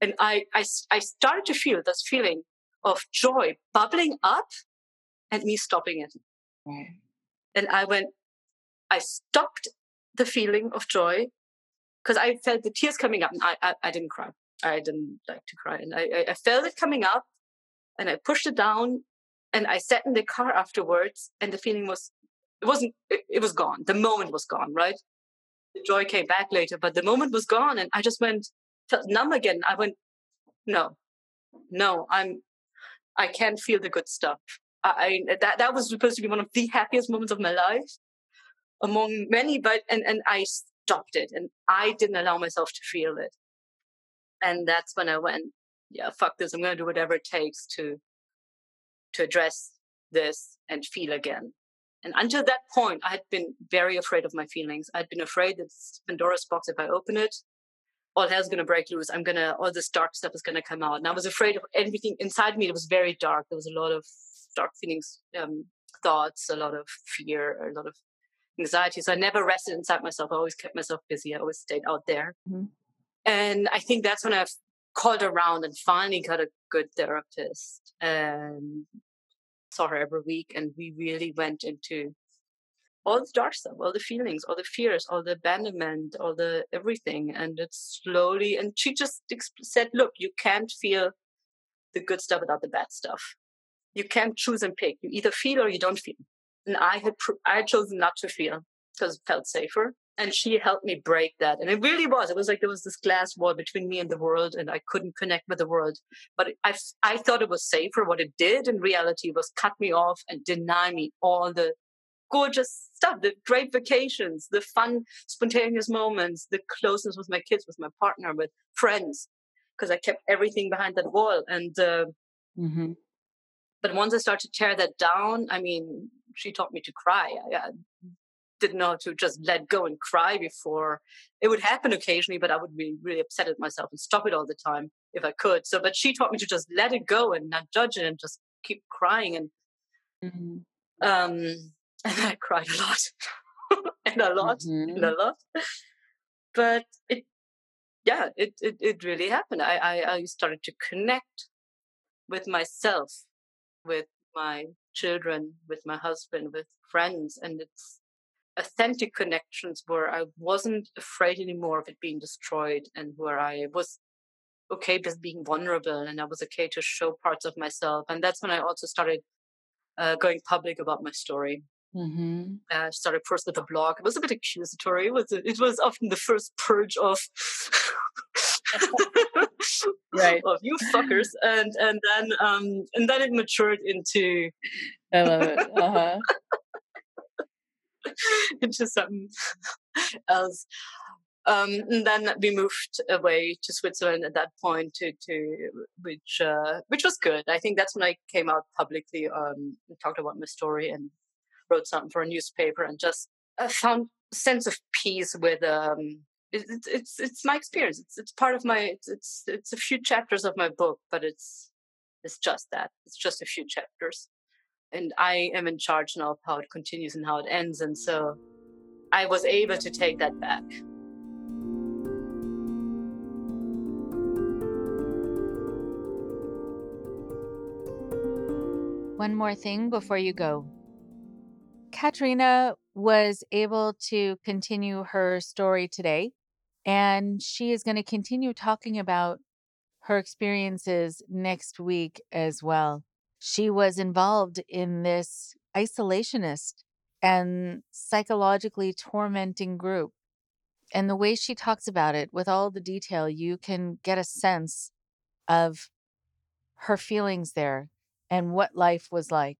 And I, I, I started to feel this feeling of joy bubbling up and me stopping it. Right. And I went, I stopped the feeling of joy because I felt the tears coming up and I, I, I didn't cry. I didn't like to cry. And I, I felt it coming up and I pushed it down and I sat in the car afterwards and the feeling was, it wasn't, it, it was gone. The moment was gone, right? The joy came back later, but the moment was gone and I just went, felt numb again. I went, no, no, I'm, I can't feel the good stuff. I, I that, that was supposed to be one of the happiest moments of my life among many, but, and, and I stopped it and I didn't allow myself to feel it. And that's when I went, yeah, fuck this. I'm going to do whatever it takes to, to address this and feel again. And until that point, I had been very afraid of my feelings. I'd been afraid that Pandora's box, if I open it, all hell's going to break loose. I'm going to, all this dark stuff is going to come out. And I was afraid of everything inside me. It was very dark. There was a lot of dark feelings, um, thoughts, a lot of fear, a lot of anxiety. So I never rested inside myself. I always kept myself busy. I always stayed out there. Mm-hmm. And I think that's when I've called around and finally got a good therapist and saw her every week. And we really went into all the dark stuff, all the feelings, all the fears, all the abandonment, all the everything. And it's slowly, and she just said, look, you can't feel the good stuff without the bad stuff. You can't choose and pick. You either feel or you don't feel. And I had, I had chosen not to feel because it felt safer. And she helped me break that. And it really was. It was like there was this glass wall between me and the world, and I couldn't connect with the world. But I, I thought it was safer. What it did in reality was cut me off and deny me all the gorgeous stuff, the great vacations, the fun, spontaneous moments, the closeness with my kids, with my partner, with friends, because I kept everything behind that wall. And, uh, mm-hmm. but once I started to tear that down, I mean, she taught me to cry. I, I didn't know how to just let go and cry before. It would happen occasionally, but I would be really upset at myself and stop it all the time if I could. So, but she taught me to just let it go and not judge it and just keep crying. And mm-hmm. um, and I cried a lot, and a lot, mm-hmm. and a mm-hmm. lot. But it, yeah, it it, it really happened. I, I I started to connect with myself, with my children, with my husband, with friends, and it's authentic connections where I wasn't afraid anymore of it being destroyed and where I was okay with being vulnerable and I was okay to show parts of myself. And that's when I also started uh, going public about my story. Mm-hmm. Uh, started first with a blog. It was a bit accusatory. It was it was often the first purge of right of you fuckers, and and then um and then it matured into. I love it. Uh-huh. into something else. Um, and then we moved away to Switzerland at that point to, to which uh, which was good. I think that's when I came out publicly um, and talked about my story and wrote something for a newspaper and just uh, found sense of peace with um, it, it, it's it's my experience. It's it's part of my it's, it's it's a few chapters of my book, but it's it's just that. It's just a few chapters and I am in charge now of how it continues and how it ends. And so I was able to take that back. One more thing before you go. Katrina was able to continue her story today, and she is going to continue talking about her experiences next week as well she was involved in this isolationist and psychologically tormenting group. And the way she talks about it with all the detail, you can get a sense of her feelings there and what life was like.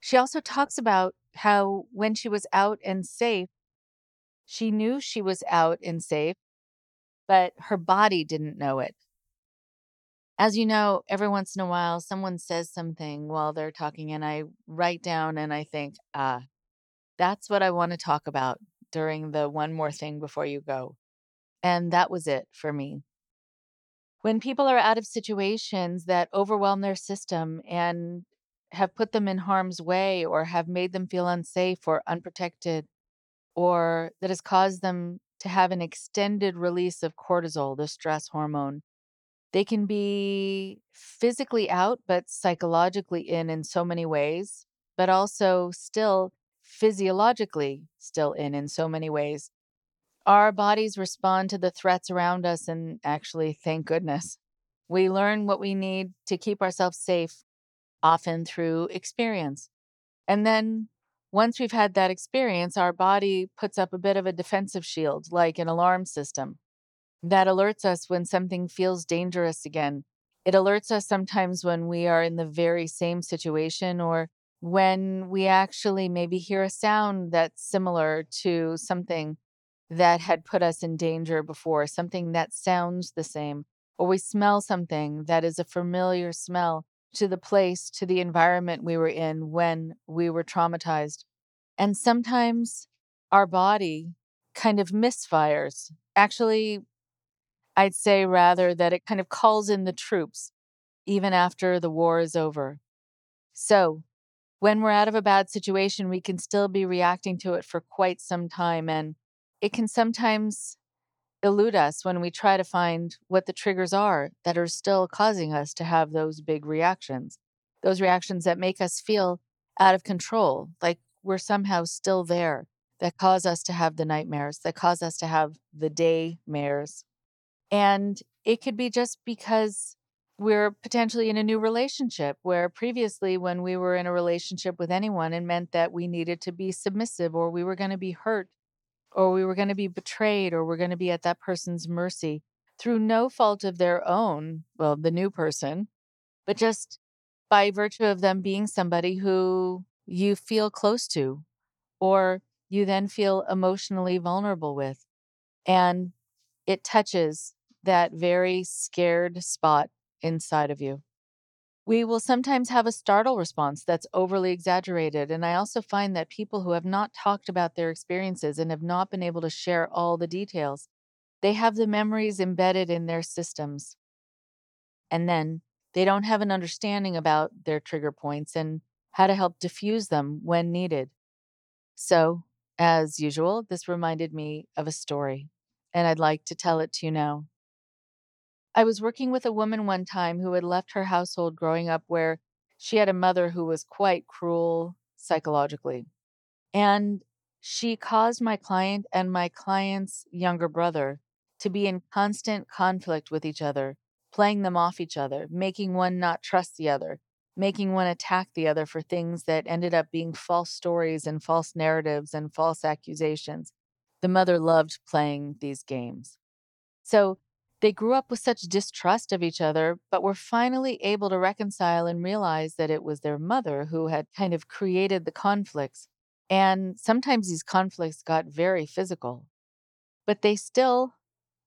She also talks about how when she was out and safe, she knew she was out and safe, but her body didn't know it as you know, every once in a while, someone says something while they're talking, and I write down and I think, ah, that's what I want to talk about during the one more thing before you go. And that was it for me. When people are out of situations that overwhelm their system and have put them in harm's way or have made them feel unsafe or unprotected, or that has caused them to have an extended release of cortisol, the stress hormone, they can be physically out, but psychologically in in so many ways, but also still physiologically still in in so many ways. Our bodies respond to the threats around us, and actually, thank goodness. We learn what we need to keep ourselves safe, often through experience. And then once we've had that experience, our body puts up a bit of a defensive shield, like an alarm system, that alerts us when something feels dangerous again. It alerts us sometimes when we are in the very same situation or when we actually maybe hear a sound that's similar to something that had put us in danger before, something that sounds the same, or we smell something that is a familiar smell to the place, to the environment we were in when we were traumatized. And sometimes our body kind of misfires. Actually, I'd say rather that it kind of calls in the troops even after the war is over. So, when we're out of a bad situation, we can still be reacting to it for quite some time. And it can sometimes elude us when we try to find what the triggers are that are still causing us to have those big reactions, those reactions that make us feel out of control, like we're somehow still there, that cause us to have the nightmares, that cause us to have the day mares. And it could be just because we're potentially in a new relationship where previously, when we were in a relationship with anyone, it meant that we needed to be submissive or we were going to be hurt or we were going to be betrayed or we're going to be at that person's mercy through no fault of their own, well, the new person, but just by virtue of them being somebody who you feel close to or you then feel emotionally vulnerable with. And it touches that very scared spot inside of you. We will sometimes have a startle response that's overly exaggerated. And I also find that people who have not talked about their experiences and have not been able to share all the details, they have the memories embedded in their systems. And then they don't have an understanding about their trigger points and how to help diffuse them when needed. So, as usual, this reminded me of a story, and I'd like to tell it to you now. I was working with a woman one time who had left her household growing up where she had a mother who was quite cruel psychologically. And she caused my client and my client's younger brother to be in constant conflict with each other, playing them off each other, making one not trust the other, making one attack the other for things that ended up being false stories and false narratives and false accusations. The mother loved playing these games. So they grew up with such distrust of each other, but were finally able to reconcile and realize that it was their mother who had kind of created the conflicts. And sometimes these conflicts got very physical, but they still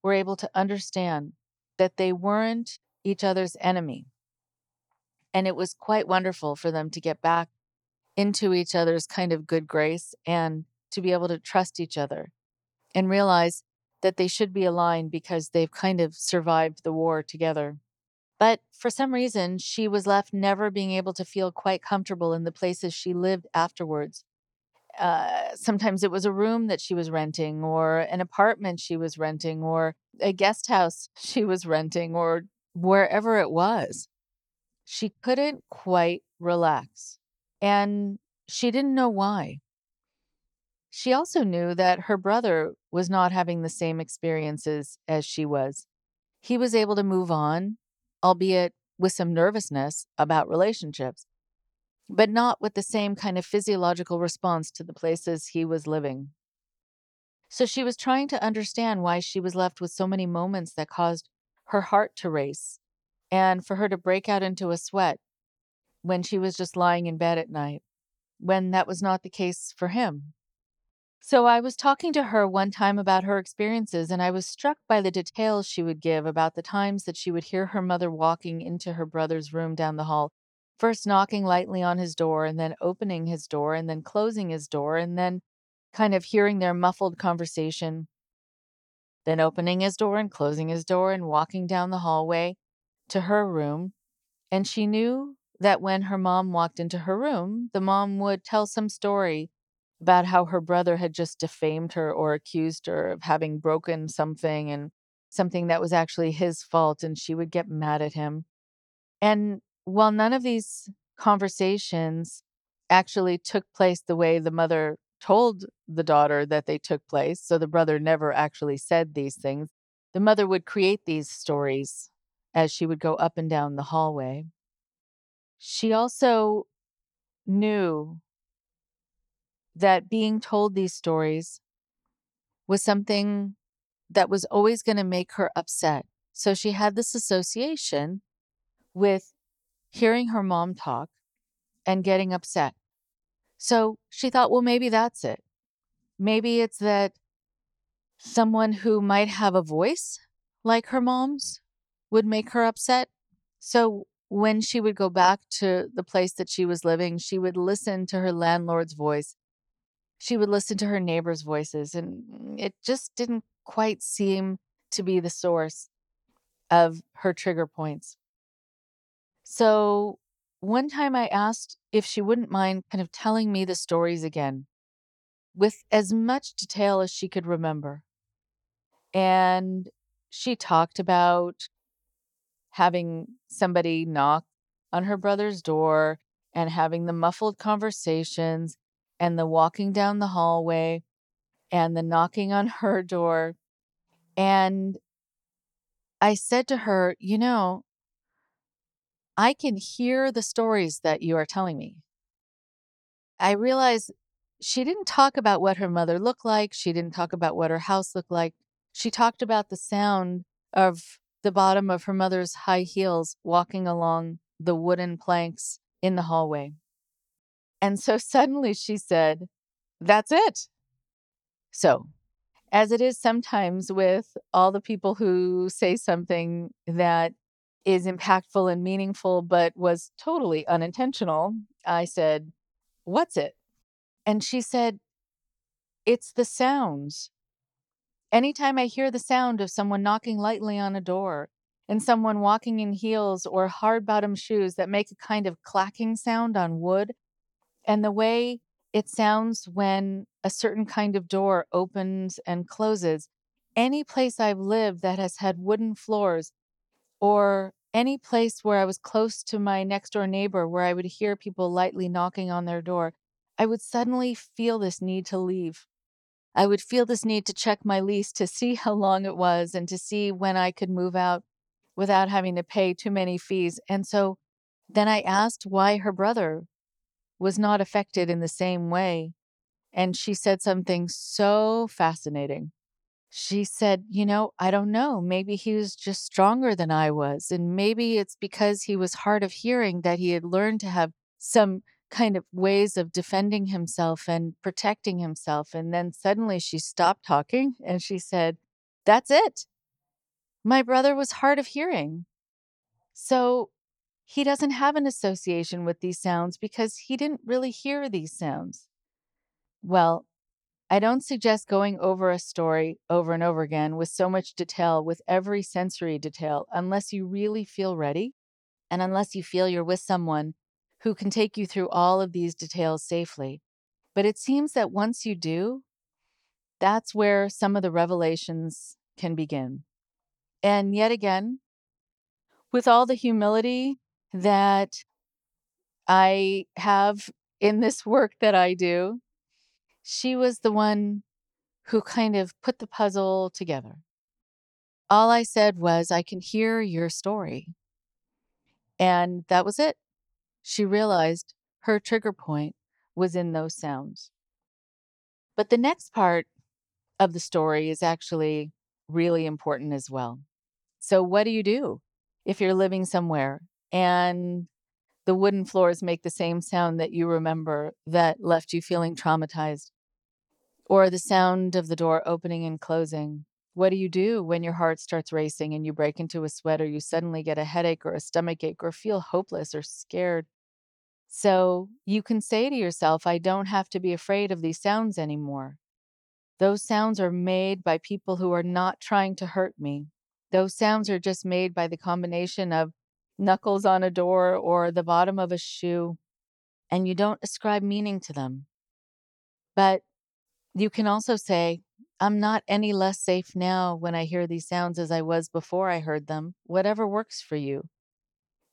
were able to understand that they weren't each other's enemy. And it was quite wonderful for them to get back into each other's kind of good grace and to be able to trust each other and realize that they should be aligned because they've kind of survived the war together. But for some reason, she was left never being able to feel quite comfortable in the places she lived afterwards. Uh, sometimes it was a room that she was renting, or an apartment she was renting, or a guest house she was renting, or wherever it was. She couldn't quite relax. And she didn't know why. She also knew that her brother was not having the same experiences as she was. He was able to move on, albeit with some nervousness about relationships, but not with the same kind of physiological response to the places he was living. So she was trying to understand why she was left with so many moments that caused her heart to race and for her to break out into a sweat when she was just lying in bed at night, when that was not the case for him. So I was talking to her one time about her experiences, and I was struck by the details she would give about the times that she would hear her mother walking into her brother's room down the hall, first knocking lightly on his door, and then opening his door, and then closing his door, and then kind of hearing their muffled conversation, then opening his door and closing his door and walking down the hallway to her room. And she knew that when her mom walked into her room, the mom would tell some story about how her brother had just defamed her or accused her of having broken something and something that was actually his fault, and she would get mad at him. And while none of these conversations actually took place the way the mother told the daughter that they took place. So the brother never actually said these things. The mother would create these stories as she would go up and down the hallway. She also knew that being told these stories was something that was always going to make her upset. So she had this association with hearing her mom talk and getting upset. So she thought, well, maybe that's it. Maybe it's that someone who might have a voice like her mom's would make her upset. So when she would go back to the place that she was living, she would listen to her landlord's voice. She would listen to her neighbors' voices, and it just didn't quite seem to be the source of her trigger points. So one time I asked if she wouldn't mind kind of telling me the stories again with as much detail as she could remember. And she talked about having somebody knock on her brother's door and having the muffled conversations and the walking down the hallway and the knocking on her door. And I said to her, You know, I can hear the stories that you are telling me. I realized she didn't talk about what her mother looked like. She didn't talk about what her house looked like. She talked about the sound of the bottom of her mother's high heels walking along the wooden planks in the hallway. And so suddenly she said, That's it. So, as it is sometimes with all the people who say something that is impactful and meaningful, but was totally unintentional, I said, What's it? And she said, It's the sounds. Anytime I hear the sound of someone knocking lightly on a door and someone walking in heels or hard bottom shoes that make a kind of clacking sound on wood, and the way it sounds when a certain kind of door opens and closes, any place I've lived that has had wooden floors or any place where I was close to my next door neighbor where I would hear people lightly knocking on their door, I would suddenly feel this need to leave. I would feel this need to check my lease to see how long it was and to see when I could move out without having to pay too many fees. And so then I asked why her brother was not affected in the same way. And she said something so fascinating she said, You know, I don't know. Maybe he was just stronger than I was. And maybe it's because he was hard of hearing that he had learned to have some kind of ways of defending himself and protecting himself. And then suddenly she stopped talking and she said, That's it. My brother was hard of hearing. So he doesn't have an association with these sounds because he didn't really hear these sounds. Well, I don't suggest going over a story over and over again with so much detail, with every sensory detail, unless you really feel ready and unless you feel you're with someone who can take you through all of these details safely. But it seems that once you do, that's where some of the revelations can begin. And yet again, with all the humility that I have in this work that I do, she was the one who kind of put the puzzle together. All I said was, I can hear your story. And that was it. She realized her trigger point was in those sounds. But the next part of the story is actually really important as well. So, what do you do if you're living somewhere and the wooden floors make the same sound that you remember that left you feeling traumatized? or the sound of the door opening and closing. What do you do when your heart starts racing and you break into a sweat or you suddenly get a headache or a stomach ache or feel hopeless or scared? So you can say to yourself, I don't have to be afraid of these sounds anymore. Those sounds are made by people who are not trying to hurt me. Those sounds are just made by the combination of knuckles on a door or the bottom of a shoe, and you don't ascribe meaning to them. But you can also say, I'm not any less safe now when I hear these sounds as I was before I heard them, whatever works for you.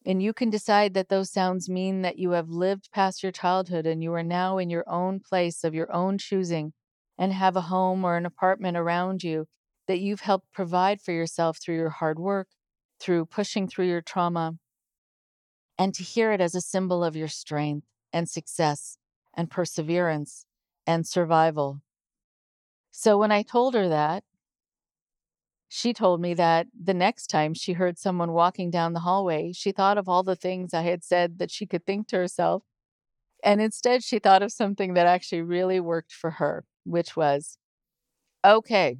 And you can decide that those sounds mean that you have lived past your childhood and you are now in your own place of your own choosing and have a home or an apartment around you that you've helped provide for yourself through your hard work, through pushing through your trauma, and to hear it as a symbol of your strength and success and perseverance and survival. So when I told her that, she told me that the next time she heard someone walking down the hallway, she thought of all the things I had said that she could think to herself. And instead, she thought of something that actually really worked for her, which was, okay,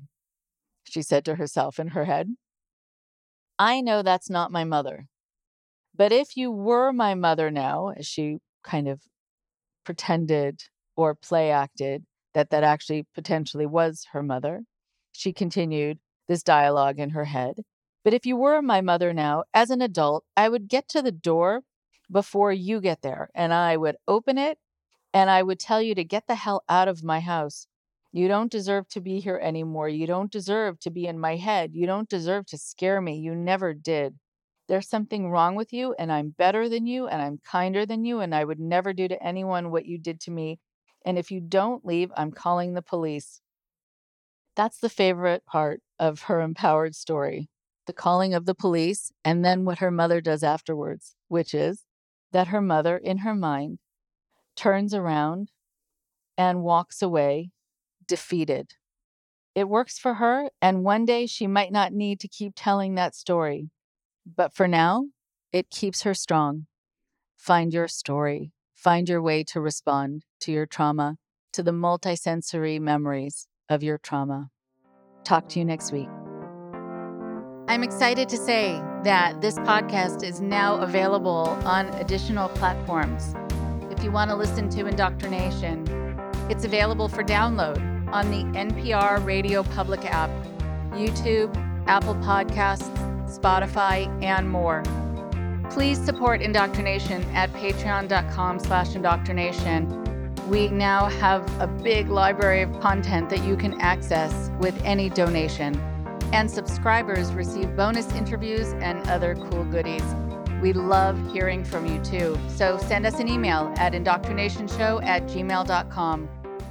she said to herself in her head, I know that's not my mother. But if you were my mother now, as she kind of pretended or play acted that that actually potentially was her mother, she continued, this dialogue in her head. But if you were my mother now, as an adult, I would get to the door before you get there and I would open it and I would tell you to get the hell out of my house. You don't deserve to be here anymore. You don't deserve to be in my head. You don't deserve to scare me. You never did. There's something wrong with you, and I'm better than you, and I'm kinder than you, and I would never do to anyone what you did to me. And if you don't leave, I'm calling the police. That's the favorite part of her empowered story the calling of the police, and then what her mother does afterwards, which is that her mother, in her mind, turns around and walks away defeated. It works for her, and one day she might not need to keep telling that story. But for now, it keeps her strong. Find your story. Find your way to respond to your trauma, to the multisensory memories of your trauma. Talk to you next week. I'm excited to say that this podcast is now available on additional platforms. If you want to listen to Indoctrination, it's available for download on the NPR Radio Public app, YouTube, Apple Podcasts, Spotify, and more. Please support Indoctrination at patreon.com slash indoctrination we now have a big library of content that you can access with any donation. And subscribers receive bonus interviews and other cool goodies. We love hearing from you too. So send us an email at indoctrinationshow at gmail.com.